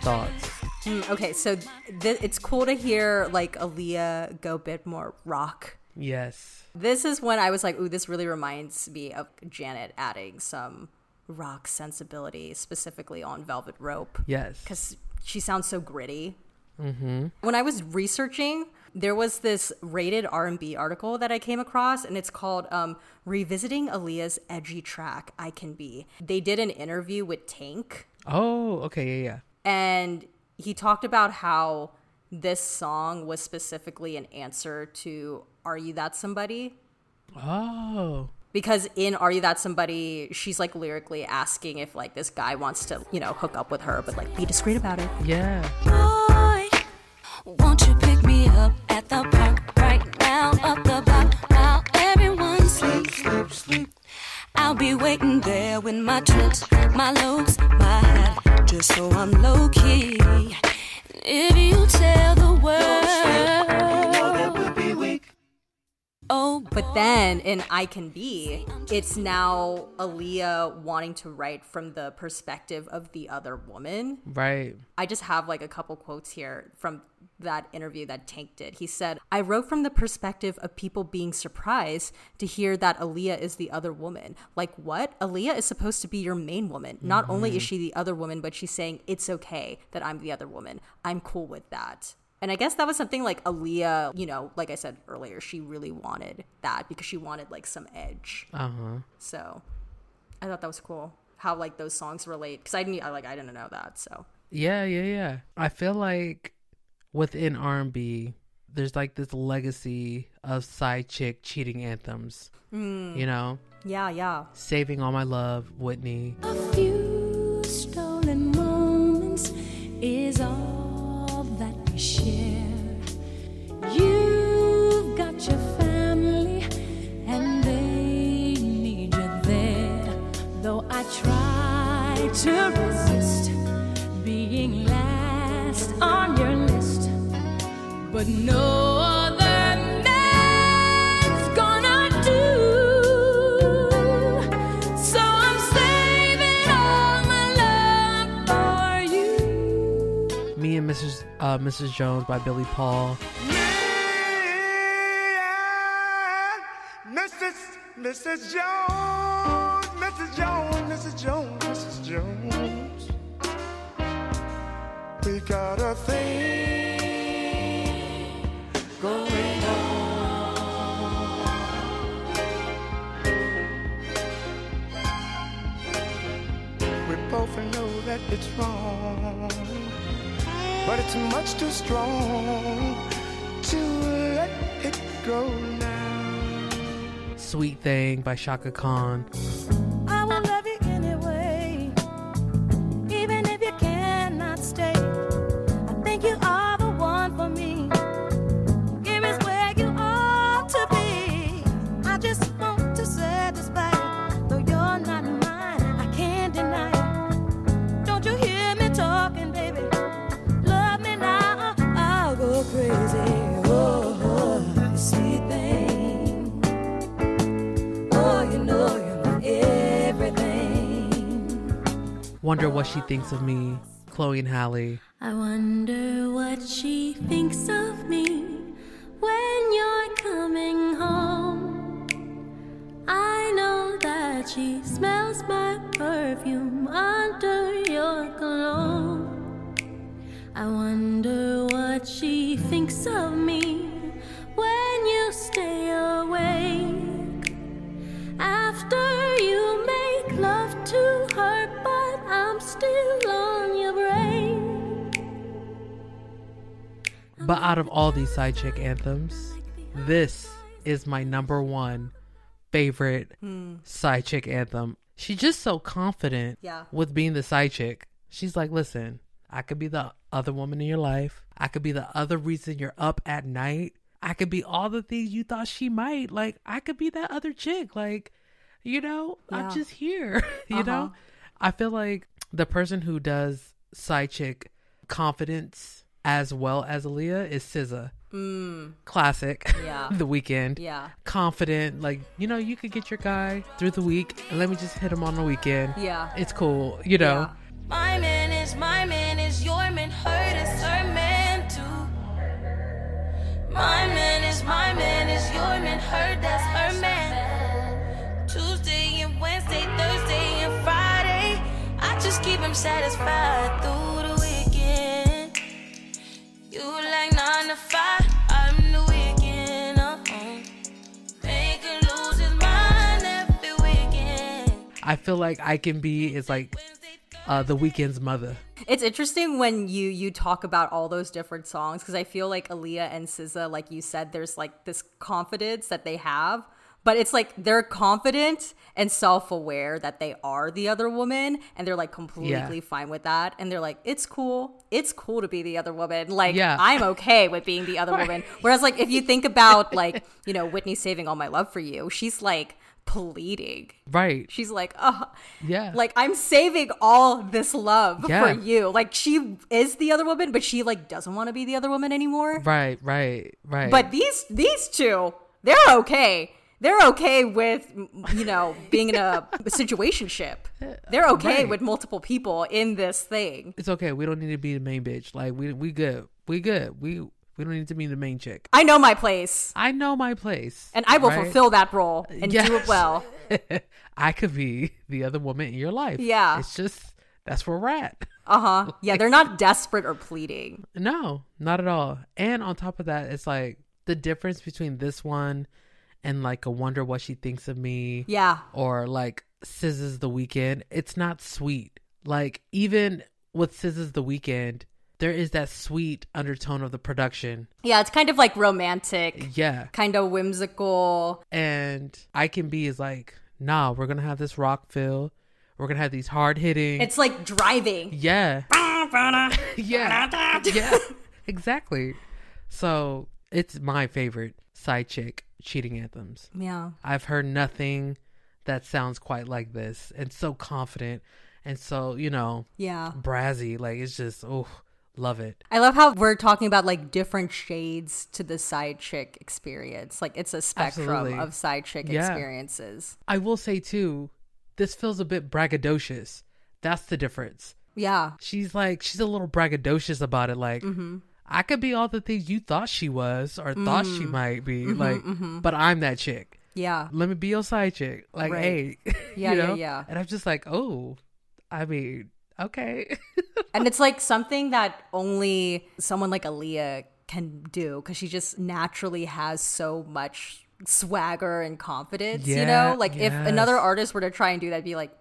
Thoughts? Mm, okay, so th- it's cool to hear like Aaliyah go a bit more rock. Yes. This is when I was like, ooh, this really reminds me of Janet adding some rock sensibility, specifically on Velvet Rope. Yes. Because she sounds so gritty. Mm-hmm. When I was researching, there was this rated R&B article that I came across, and it's called um, "Revisiting Aaliyah's Edgy Track I Can Be." They did an interview with Tank, Oh, okay, yeah, yeah. And he talked about how this song was specifically an answer to "Are You That Somebody?" Oh. Because in "Are You That Somebody," she's like lyrically asking if like this guy wants to, you know, hook up with her, but like be discreet about it. Yeah. Boy, won't you pick me up at the park right now? Up the block while everyone sleeps. Sleep, sleep. I'll be waiting there with my trips, my looks, my hat, just so I'm low key. If you tell the world, Oh, but then in I Can Be, it's now Aaliyah wanting to write from the perspective of the other woman. Right. I just have like a couple quotes here from that interview that Tank did. He said, I wrote from the perspective of people being surprised to hear that Aaliyah is the other woman. Like, what? Aaliyah is supposed to be your main woman. Not only is she the other woman, but she's saying, it's okay that I'm the other woman. I'm cool with that. And I guess that was something like Aaliyah, you know, like I said earlier, she really wanted that because she wanted like some edge. Uh huh. So I thought that was cool how like those songs relate because I didn't, I like, I didn't know that. So Yeah, yeah, yeah. I feel like within R&B, there's like this legacy of side chick cheating anthems. Mm. You know? Yeah, yeah. Saving All My Love, Whitney. A few stolen moments is all my love for you. Me and Mrs. Uh, Mrs. Jones by Billy Paul. Mrs. Mrs. Jones, Mrs. Jones, Mrs. Jones, Mrs. Jones. We got a thing it's wrong, but it's much too strong to let it go now. Sweet Thing by Chaka Khan. Wonder what she thinks of me. Chloe and Halle. I wonder what she thinks of me when you're coming home. I know that she smells my perfume under your cologne. I wonder what she thinks of me when you stay But out of all these side chick anthems, this is my number one favorite Hmm. side chick anthem. She's just so confident Yeah. with being the side chick. She's like, listen, I could be the other woman in your life. I could be the other reason you're up at night. I could be all the things you thought she might. Like, I could be that other chick. Like, you know, Yeah. I'm just here. you know? Uh-huh. I feel like the person who does side chick confidence as well as Aaliyah is SZA. Mm. Classic. Yeah. the weekend. Yeah. Confident. Like, you know, you could get your guy through the week and let me just hit him on the weekend. Yeah. It's cool. You know? My man is my man is your man, hurt is her man too. My man is my man is your man, hurt that's her just keep him satisfied through the weekend. You like nine to five, I'm the weekend. Uh-huh. Make him lose his mind every weekend. I feel like I can be is like uh the weekend's mother. It's interesting when you you talk about all those different songs because I feel like Aaliyah and SZA, like you said, there's like this confidence that they have, but it's like they're confident and self aware that they are the other woman, and they're like completely fine with that, and they're like, it's cool, it's cool to be the other woman. Like Yeah. I'm okay with being the other woman. Whereas like if you think about like you know Whitney saving all my love for you, she's like pleading. Right. She's like, oh, Yeah. like I'm saving all this love Yeah. for you. Like she is the other woman, but she like doesn't want to be the other woman anymore. Right, right, right. But these these two, they're okay. They're okay with you know being in a situationship. They're okay Right. with multiple people in this thing. it's okay. We don't need to be the main bitch. Like we we good. We good. We we don't need to be the main chick. I know my place, I know my place. and I will right? fulfill that role and do it well. I could be the other woman in your life. Yeah. It's just that's where we're at. Uh huh. Yeah, they're not desperate or pleading. No, not at all. And on top of that, it's like the difference between this one and like a wonder what she thinks of me. Yeah. Or like SZA's the weekend. It's not sweet. Like even with SZA's the weekend, there is that sweet undertone of the production. Yeah, it's kind of like romantic, Yeah. kind of whimsical. And I can be is like, nah, we're gonna have this rock feel. We're gonna have these hard hitting. It's like driving. Yeah. yeah. yeah. Exactly. So it's my favorite side chick cheating anthems. Yeah. I've heard nothing that sounds quite like this and so confident and so, you know, Yeah. brazzy. Like it's just, oh, Love it. I love how we're talking about like different shades to the side chick experience. Like it's a spectrum Absolutely. of side chick Yeah. experiences. I will say too, this feels a bit braggadocious. That's the difference. Yeah. She's like she's a little braggadocious about it. Like Mhm. I could be all the things you thought she was or thought she Mm. might be. Mhm, like, mhm. but I'm that chick. Yeah. Let me be your side chick. Like, Right. hey, Yeah, you yeah, know? yeah. And I'm just like, oh, I mean, okay. and it's like something that only someone like Aaliyah can do because she just naturally has so much swagger and confidence. you know, like if another artist were to try and do that, I'd be like,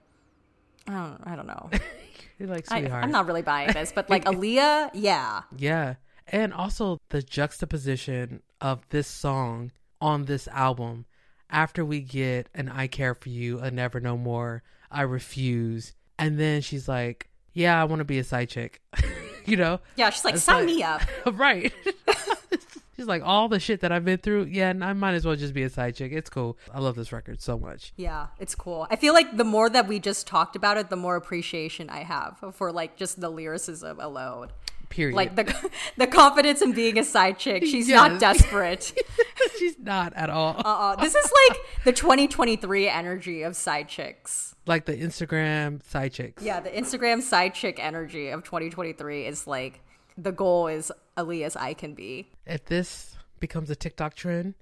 I don't, I don't know. You're like, I, sweetheart. I'm not really buying this, but like Aaliyah, yeah, Yeah. And also the juxtaposition of this song on this album after we get an I Care For You, a Never No More, I Refuse. And then she's like, Yeah, I want to be a side chick. you know? yeah. She's like, It's sign like- me up. right. she's like, All the shit that I've been through, yeah, and I might as well just be a side chick. It's cool. I love this record so much. Yeah, it's cool. I feel like the more that we just talked about it, the more appreciation I have for like just the lyricism alone. Period. Like the the confidence in being a side chick. She's Yes. not desperate. she's not at all. Uh-uh. This is like the 2023 energy of side chicks. Like the Instagram side chicks. Yeah, the Instagram side chick energy of 2023 is like the goal is Aaliyah's I can be. If this becomes a TikTok trend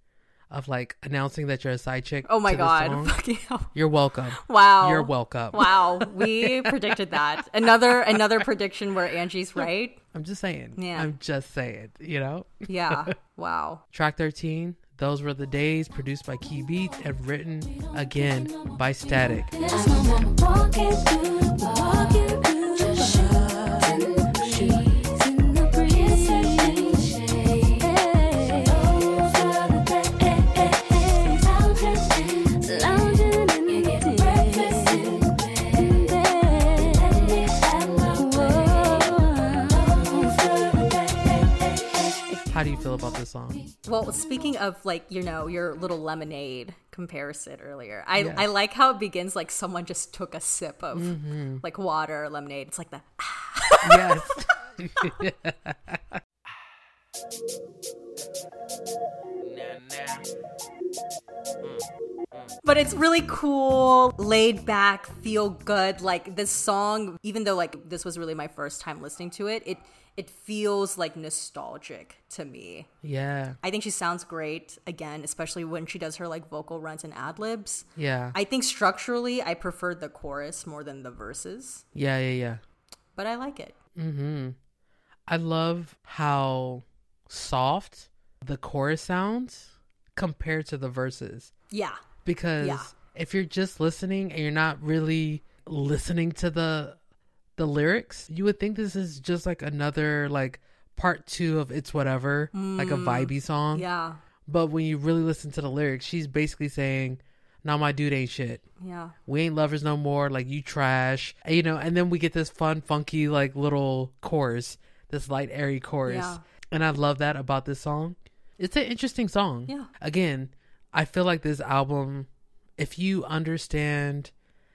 of like announcing that you're a side chick. Oh my to this God. song, Fucking hell. You're welcome. Wow. You're welcome. Wow. We predicted that. Another another prediction where Angie's right. I'm just saying. Yeah. I'm just saying, you know? Yeah. Wow. Track 13, Those Were the Days, produced by Key Beats and written again by Static. Feel about this song? Well, speaking of like, you know, your little lemonade comparison earlier, I, Yeah. I like how it begins like someone just took a sip of Mhm. like water or lemonade. It's like the yes. But it's really cool, laid back, feel good. Like this song, even though like this was really my first time listening to it, it it feels like nostalgic to me. Yeah. I think she sounds great again, especially when she does her like vocal runs and ad libs. Yeah. I think structurally I preferred the chorus more than the verses, Yeah, yeah, yeah. but I like it. Mm-hmm. I love how soft the chorus sounds compared to the verses. Yeah. Because Yeah. if you're just listening and you're not really listening to the the lyrics, you would think this is just like another like part two of It's Whatever, like a Mm, vibey song. Yeah. But when you really listen to the lyrics, she's basically saying, "Now my dude ain't shit. Yeah. We ain't lovers no more. Like you trash." And, you know, and then we get this fun, funky, like little chorus, this light, airy chorus, Yeah. and I love that about this song. It's an interesting song. Yeah. Again, I feel like this album, if you understand,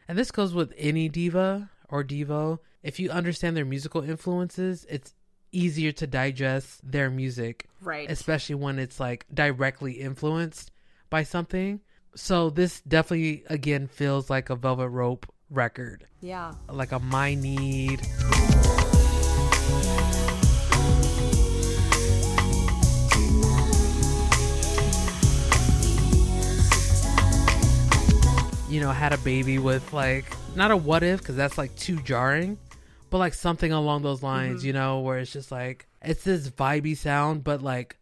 and this goes with any diva or devo, if you understand their musical influences, it's easier to digest their music Right. especially when it's like directly influenced by something. So this definitely again feels like a Velvet Rope record, Yeah. like a My Need. You know, had a baby with like not a what if because that's like too jarring, but like something along those lines. Mhm. You know, where it's just like it's this vibey sound, but like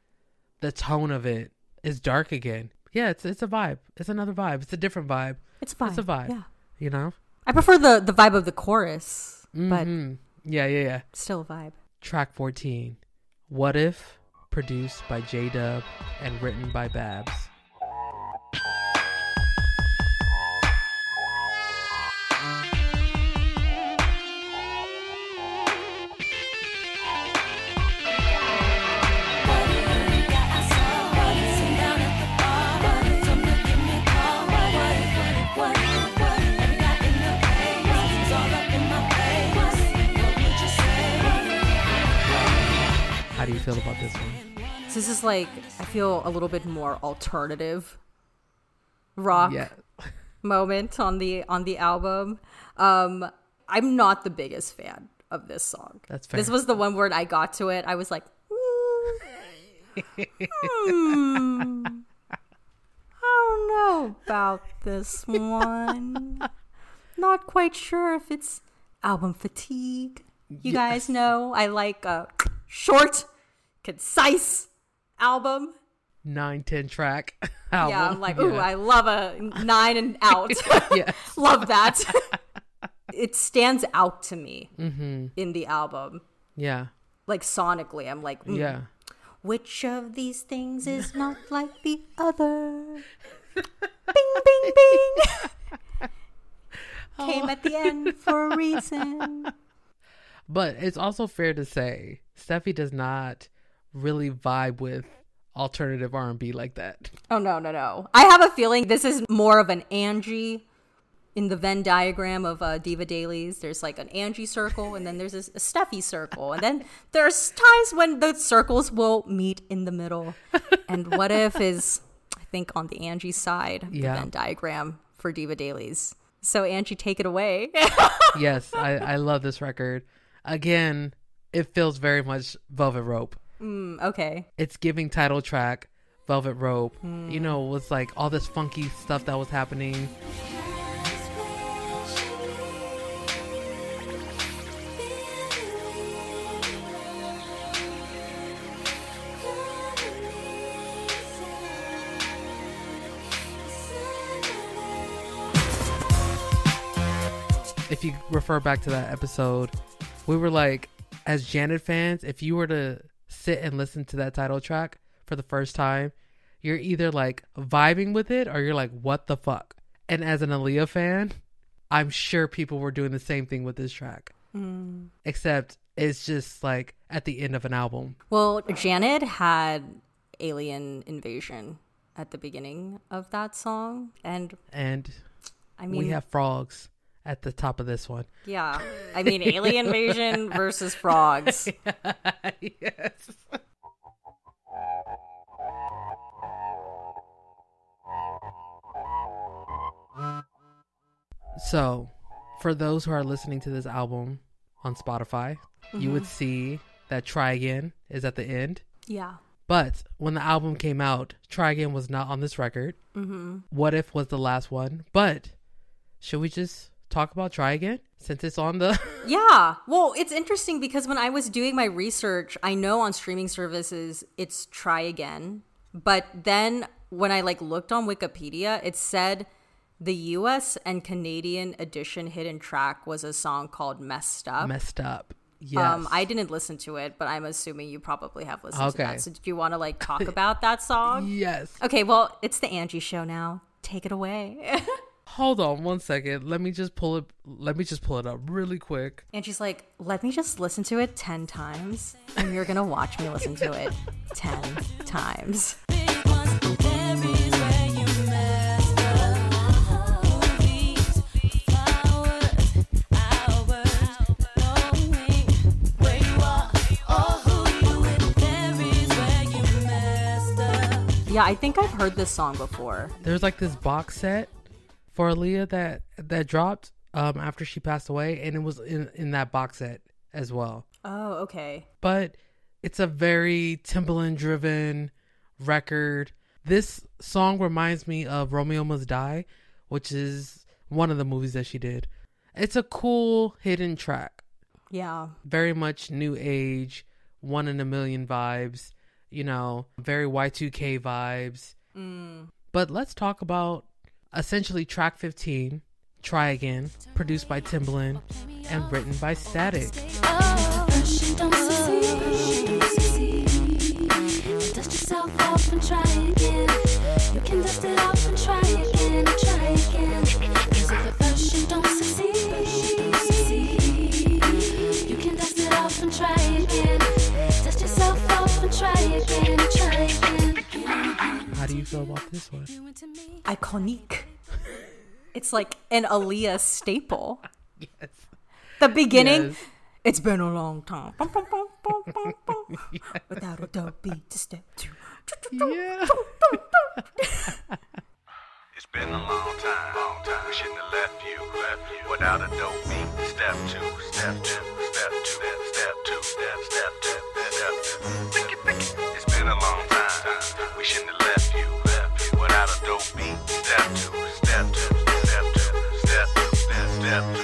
the tone of it is dark again. Yeah, it's it's a vibe. It's another vibe. It's a different vibe. It's a vibe. It's a vibe, yeah. You know. I prefer the the vibe of the chorus, but Mhm. yeah, yeah, yeah. still a vibe. Track fourteen, "What If," produced by J Dub and written by Babbs. Like I feel a little bit more alternative rock Yeah. moment on the on the album. Um I'm not the biggest fan of this song. That's fair. This was the one word I got to it. I was like, hmm, I don't know about this one. Not quite sure if it's album fatigue. You guys know I like a short, concise album. Nine, ten track album. Yeah, I'm like, ooh, Yeah. I love a nine and out. Love that. it stands out to me Mhm. in the album. Yeah. Like sonically, I'm like, mm, Yeah. Which of these things is not like the other? bing, bing, bing. Came at the end for a reason. But it's also fair to say Steffi does not really vibe with alternative R and B like that. Oh no, no, no. I have a feeling this is more of an Angie in the Venn diagram of uh, Diva Dailies. There's like an Angie circle, and then there's a, a Steffi circle, and then there's times when the circles will meet in the middle. and what if is, I think, on the Angie side, the Yeah. Venn diagram for Diva Dailies. So Angie, take it away. yes, I, I love this record. Again, it feels very much Velvet Rope. Mm, okay. It's giving title track Velvet Rope. Mm. You know, was like all this funky stuff that was happening. If you refer back to that episode, we were like, as Janet fans, if you were to sit and listen to that title track for the first time, you're either like vibing with it or you're like, what the fuck? And as an Aaliyah fan, I'm sure people were doing the same thing with this track. Mm. Except it's just like at the end of an album. Well, Janet had alien invasion at the beginning of that song, and And I mean, we have frogs at the top of this one. Yeah. I mean, alien invasion versus frogs. yes. So, for those who are listening to this album on Spotify, you would Mhm. see that Try Again is at the end. Yeah. But when the album came out, Try Again was not on this record. Mhm. What If was the last one. But should we just talk about Try Again since it's on the. Yeah. Well, it's interesting because when I was doing my research, I know on streaming services it's try again. But then when I like looked on Wikipedia, it said the US and Canadian edition hidden track was a song called Messed Up. Messed Up. Yes. Um, I didn't listen to it, but I'm assuming you probably have listened to that. So, do you want to like talk about that song? Yes. Okay. Well, it's the Angie Show now. Take it away. Hold on one second. Let me just pull it. Let me just pull it up really quick. And she's like, let me just listen to it 10 times, and you're gonna watch me listen to it 10 times. Yeah, I think I've heard this song before. There's like this box set for Aaliyah that that dropped um after she passed away, and it was in in that box set as well. Oh, okay. But it's a very Timbaland driven record. This song reminds me of Romeo Must Die, which is one of the movies that she did. It's a cool hidden track. Yeah. Very much new age, one in a million vibes, you know, very Y2K vibes. Mm. But let's talk about essentially track 15, Try Again, produced by Timbaland and written by Static. Dust yourself off and try again. Dust it off and try do you feel about this one? Iconique. It's like an Aaliyah staple. Yes. The beginning, Yes. it's been a long time. Bum, bum, bum, bum, bum, bum. Without a dope beat to step two. Yeah. It's been a long time, long time. We shouldn't have left you, left you without a dope beat. Step two, step two, step two, step, step two, step, step two, step two. Think it, think it. It's been a long time. We shouldn't have left you, left you without dope beat. Step two, step two, step two, step two, step, step two.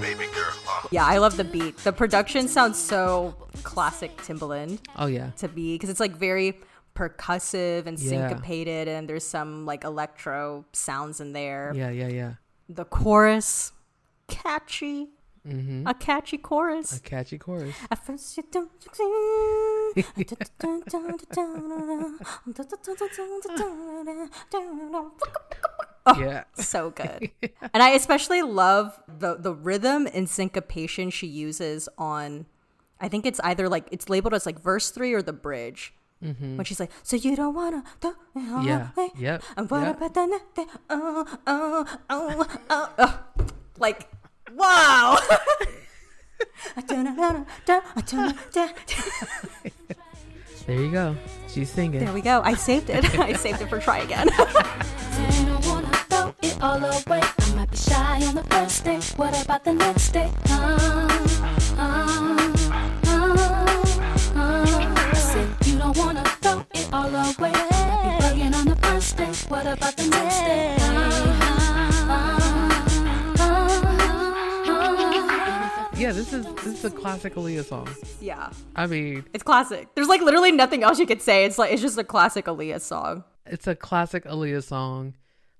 Baby girl. Uh. Yeah, I love the beat. The production sounds so classic Timbaland. Oh, yeah. To be because it's like very percussive and Yeah. syncopated, and there's some like electro sounds in there. Yeah, yeah, yeah. The chorus, catchy, Mm-hmm. a catchy chorus. A catchy chorus. At first you don't Yeah. so good. and I especially love the the rhythm and syncopation she uses on I think it's either like it's labeled as like verse 3 or the bridge. Mhm. When she's like, "So you don't wanna do Yeah. Yep. And what Yep. about ne- oh, oh, oh, oh, oh." like wow. There you go. She's singing. There we go. I saved it. I saved it for try again. I don't wanna throw it all away. I might be shy on the first day. What about the next day? Uh, uh, uh, uh. I said you don't wanna throw it all away. I might be bugging on the first day. What about the next day? Uh, uh, this is this is a classic Aaliyah song. yeah. I mean, It's classic. There's like literally nothing else you could say. It's like it's just a classic Aaliyah song. it's a classic Aaliyah song.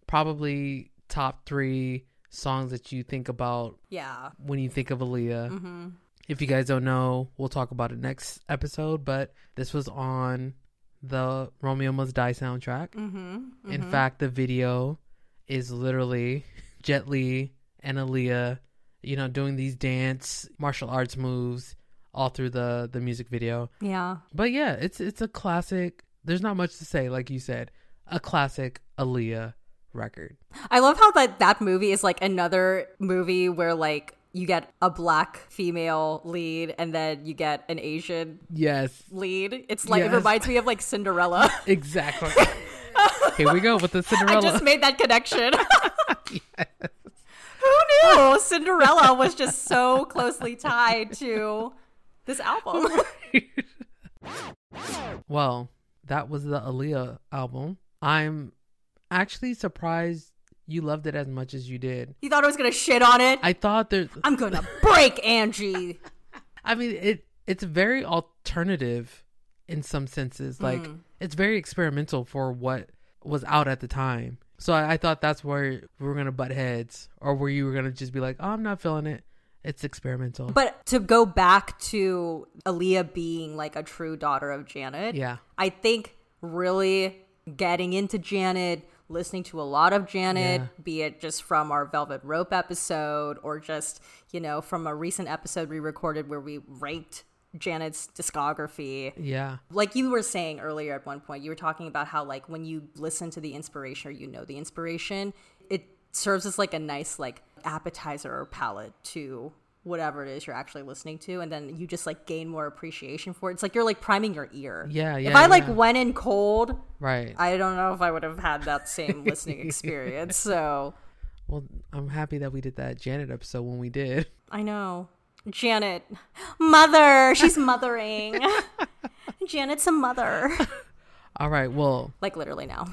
Probably top three songs that you think about Yeah. when you think of Aaliyah. Mhm. If you guys don't know, we'll talk about it next episode. But this was on the Romeo Must Die soundtrack. Mhm, In mhm. fact, the video is literally Jet Li and Aaliyah, you know, doing these dance martial arts moves all through the the music video. Yeah. But yeah, it's it's a classic. There's not much to say, like you said, a classic Aaliyah record. I love how that that movie is like another movie where like you get a black female lead and then you get an Asian Yes, lead. It's like it reminds me of like Cinderella. exactly. Here we go with the Cinderella. I just made that connection. Who knew Cinderella was just so closely tied to this album? Well, that was the Aaliyah album. I'm actually surprised you loved it as much as you did. you thought I was gonna shit on it? I thought there. I'm gonna break Angie. I mean, it it's very alternative in some senses. Like Mm. it's very experimental for what was out at the time. So I, I thought that's where we were gonna butt heads, or where you were gonna just be like, "Oh, I'm not feeling it. It's experimental." But to go back to Aaliyah being like a true daughter of Janet, Yeah. I think really getting into Janet, listening to a lot of Janet, Yeah. be it just from our Velvet Rope episode or just, you know, from a recent episode we recorded where we ranked Janet's discography. yeah, Like you were saying earlier at one point, you were talking about how like when you listen to the inspiration or you know the inspiration, it serves as like a nice like appetizer or palate to whatever it is you're actually listening to and then you just like gain more appreciation for it. It's like you're like priming your ear. Yeah, yeah. If I like yeah. went in cold, right. I don't know if I would have had that same listening experience. So Well, I'm happy that we did that Janet episode when we did. I know. Janet, mother, she's mothering. Janet's a mother. All right. Well, Like literally now.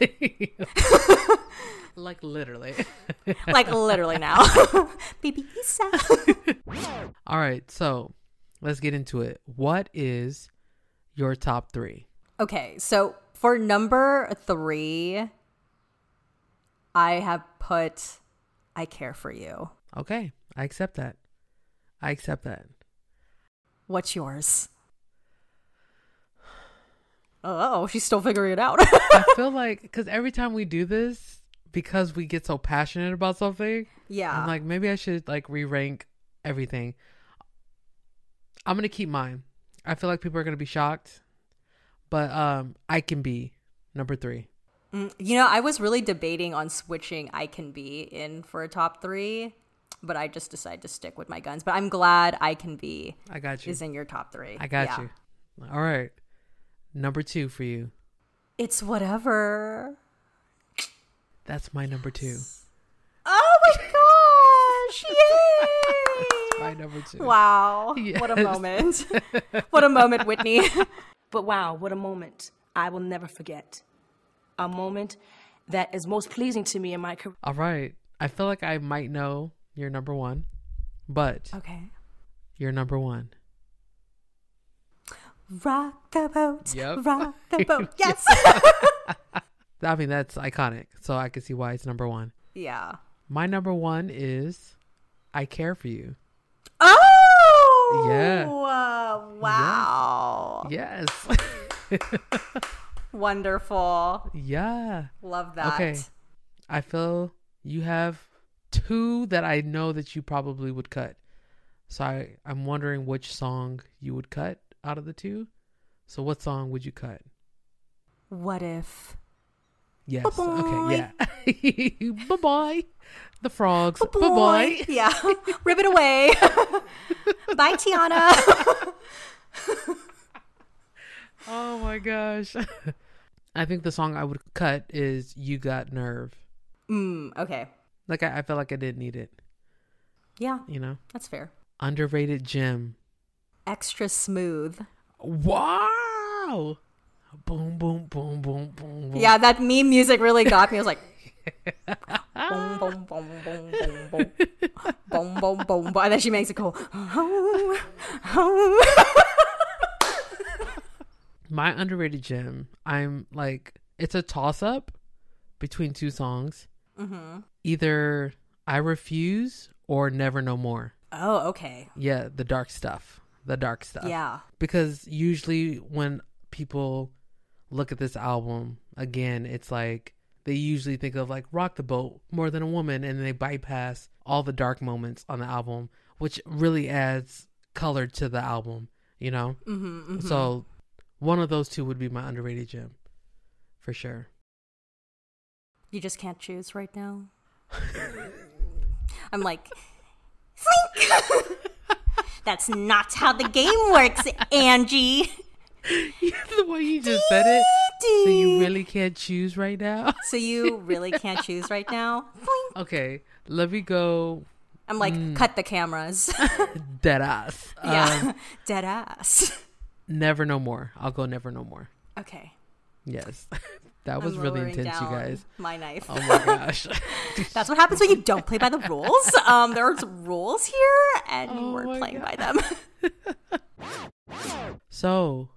like literally. like literally now. Baby Isa. All right. So let's get into it. What is your top three? Okay, so for number three, I have put I Care for You. Okay, I accept that. I accept that. What's yours? Oh, she's still figuring it out. I feel like because every time we do this, because we get so passionate about something, Yeah. I'm like maybe I should like re-rank everything. I'm gonna keep mine. I feel like people are gonna be shocked, but um, I can be number three. Mm, you know, I was really debating on switching I Can Be in for a top three. But I just decided to stick with my guns. But I'm glad I Can Be I got you. is in your top three. I got Yeah. you. All right. Number two for you. It's whatever. That's my number two. Oh my gosh! Yay! My number two. Wow. What a moment. what a moment, Whitney. But wow, what a moment I will never forget. A moment that is most pleasing to me in my career. All right. I feel like I might know your number one, but Okay. You're number one. Rock the boat. Yep. Rock the boat. Yes. I mean, that's iconic, so I can see why it's number one. yeah. My number one is I Care for You. Oh! Yeah. Uh, wow. Yes. Wonderful. yeah. Love that. Okay. I feel you have two that I know that you probably would cut. So I, I'm wondering which song you would cut out of the two. So what song would you cut? What if? Yes. Ba-boy. Okay. Yeah. bye bye. The frogs. Bye bye. Yeah. Rip it away. Bye, Tiana. Oh my gosh. I think the song I would cut is "You Got Nerve." mm, okay. Like I, I felt like I didn't need it. Yeah. You know. That's fair. Underrated gem. Extra smooth. Wow. Boom boom boom boom boom. boom. Yeah, that meme music really got me. I was like, boom, boom, boom, boom, boom, boom, boom, boom, boom, boom. And then she makes it go, My underrated gem. I'm like it's a toss up between two songs. Mhm. Either I refuse or never no more. Oh, okay. Yeah, the dark stuff. The dark stuff. Yeah. Because usually when people look at this album again, it's like they usually think of like Rock the Boat, More Than a Woman, and they bypass all the dark moments on the album, which really adds color to the album, you know? Mhm, mhm. So one of those two would be my underrated gem. For sure. You just can't choose right now. I'm like, that's not how the game works, Angie. the way you just said it. So you really can't choose right now? So you really can't choose right now? Okay, let me go I'm like, Mm. cut the cameras. dead ass. yeah, Um, dead ass. never no more. I'll go never no more. Okay. Yes. That was really intense, you guys. My knife. Oh my gosh. That's what happens when you don't play by the rules. Um, there's rules here, and you Oh weren't playing by them. so,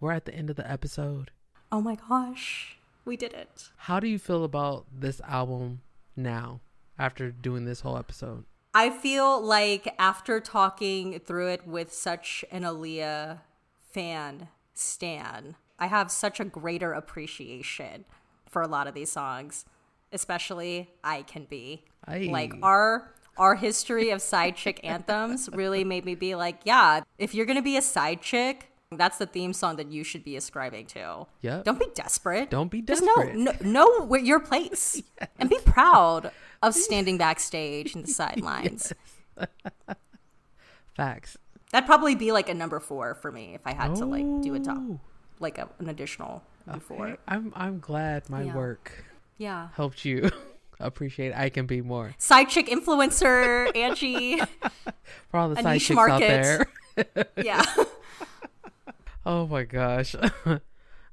we're at the end of the episode. oh my gosh, we did it. How do you feel about this album now after doing this whole episode? I feel like after talking through it with such an Aaliyah fan, Stan, I have such a greater appreciation for a lot of these songs, especially I Can Be. Aye. Like our our history of side chick anthems really made me be like, yeah, if you're gonna be a side chick, that's the theme song that you should be ascribing to. Yep. Don't be desperate. Don't be Just desperate. know, know, know where your place and be proud of standing backstage in the sidelines. Facts. That'd probably be like a number four for me if I had to like do a top, oh. Like a, an additional before. Okay, I'm I'm glad my Yeah. work Yeah. helped you appreciate I can be more. Side chick influencer, Angie. For all the A side chicks out there. Yeah. oh my gosh.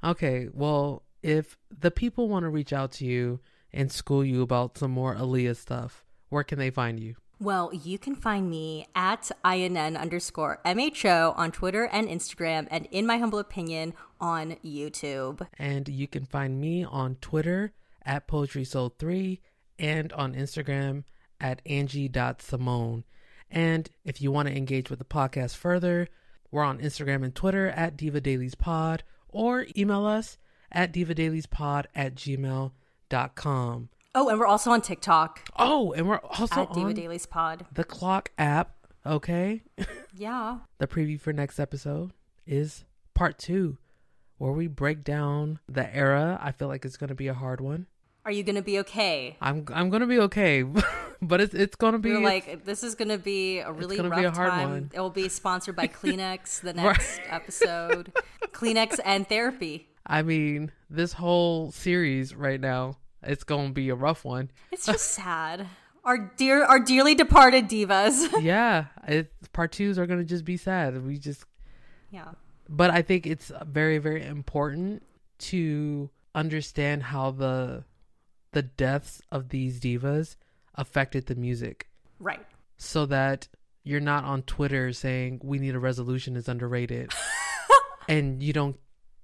okay, well, if the people want to reach out to you and school you about some more Aaliyah stuff, where can they find you? Well, you can find me at INN underscore MHO on Twitter and Instagram, and in my humble opinion, on YouTube. And you can find me on Twitter at Poetry Soul 3 and on Instagram at Angie.Simone. And if you want to engage with the podcast further, we're on Instagram and Twitter at Diva Dailies Pod or email us at divadailiespod at gmail.com. Oh, and we're also on TikTok. Oh, and we're also at Diva on Dailies Pod. the Clock app. Okay. Yeah. the preview for next episode is part two, where we break down the era. I feel like it's going to be a hard one. Are you gonna be okay? I'm I'm gonna be okay, but it's it's gonna be You're like, this is gonna be a really rough be a hard time. one. It will be sponsored by Kleenex the next episode. Kleenex and therapy. I mean, this whole series right now, it's gonna be a rough one. It's just sad. Our dear, our dearly departed divas. yeah, it, part twos are gonna just be sad. We just yeah. but I think it's very very important to understand how the the deaths of these divas affected the music Right. so that you're not on Twitter saying we need a resolution is underrated and you don't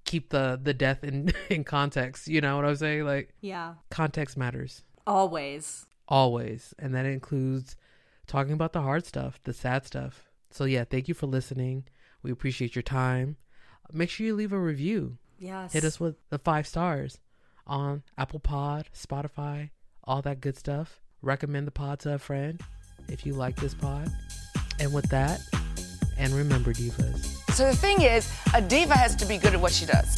keep the the death in in context, you know what I'm saying? Like Yeah. context matters Always. always and that includes talking about the hard stuff, the sad stuff. So yeah, thank you for listening. We appreciate your time. Make sure you leave a review. Yes. Hit us with the five stars on Apple Pod, Spotify, all that good stuff. Recommend the pod to a friend if you like this pod. And with that, and remember, divas. So the thing is, a diva has to be good at what she does.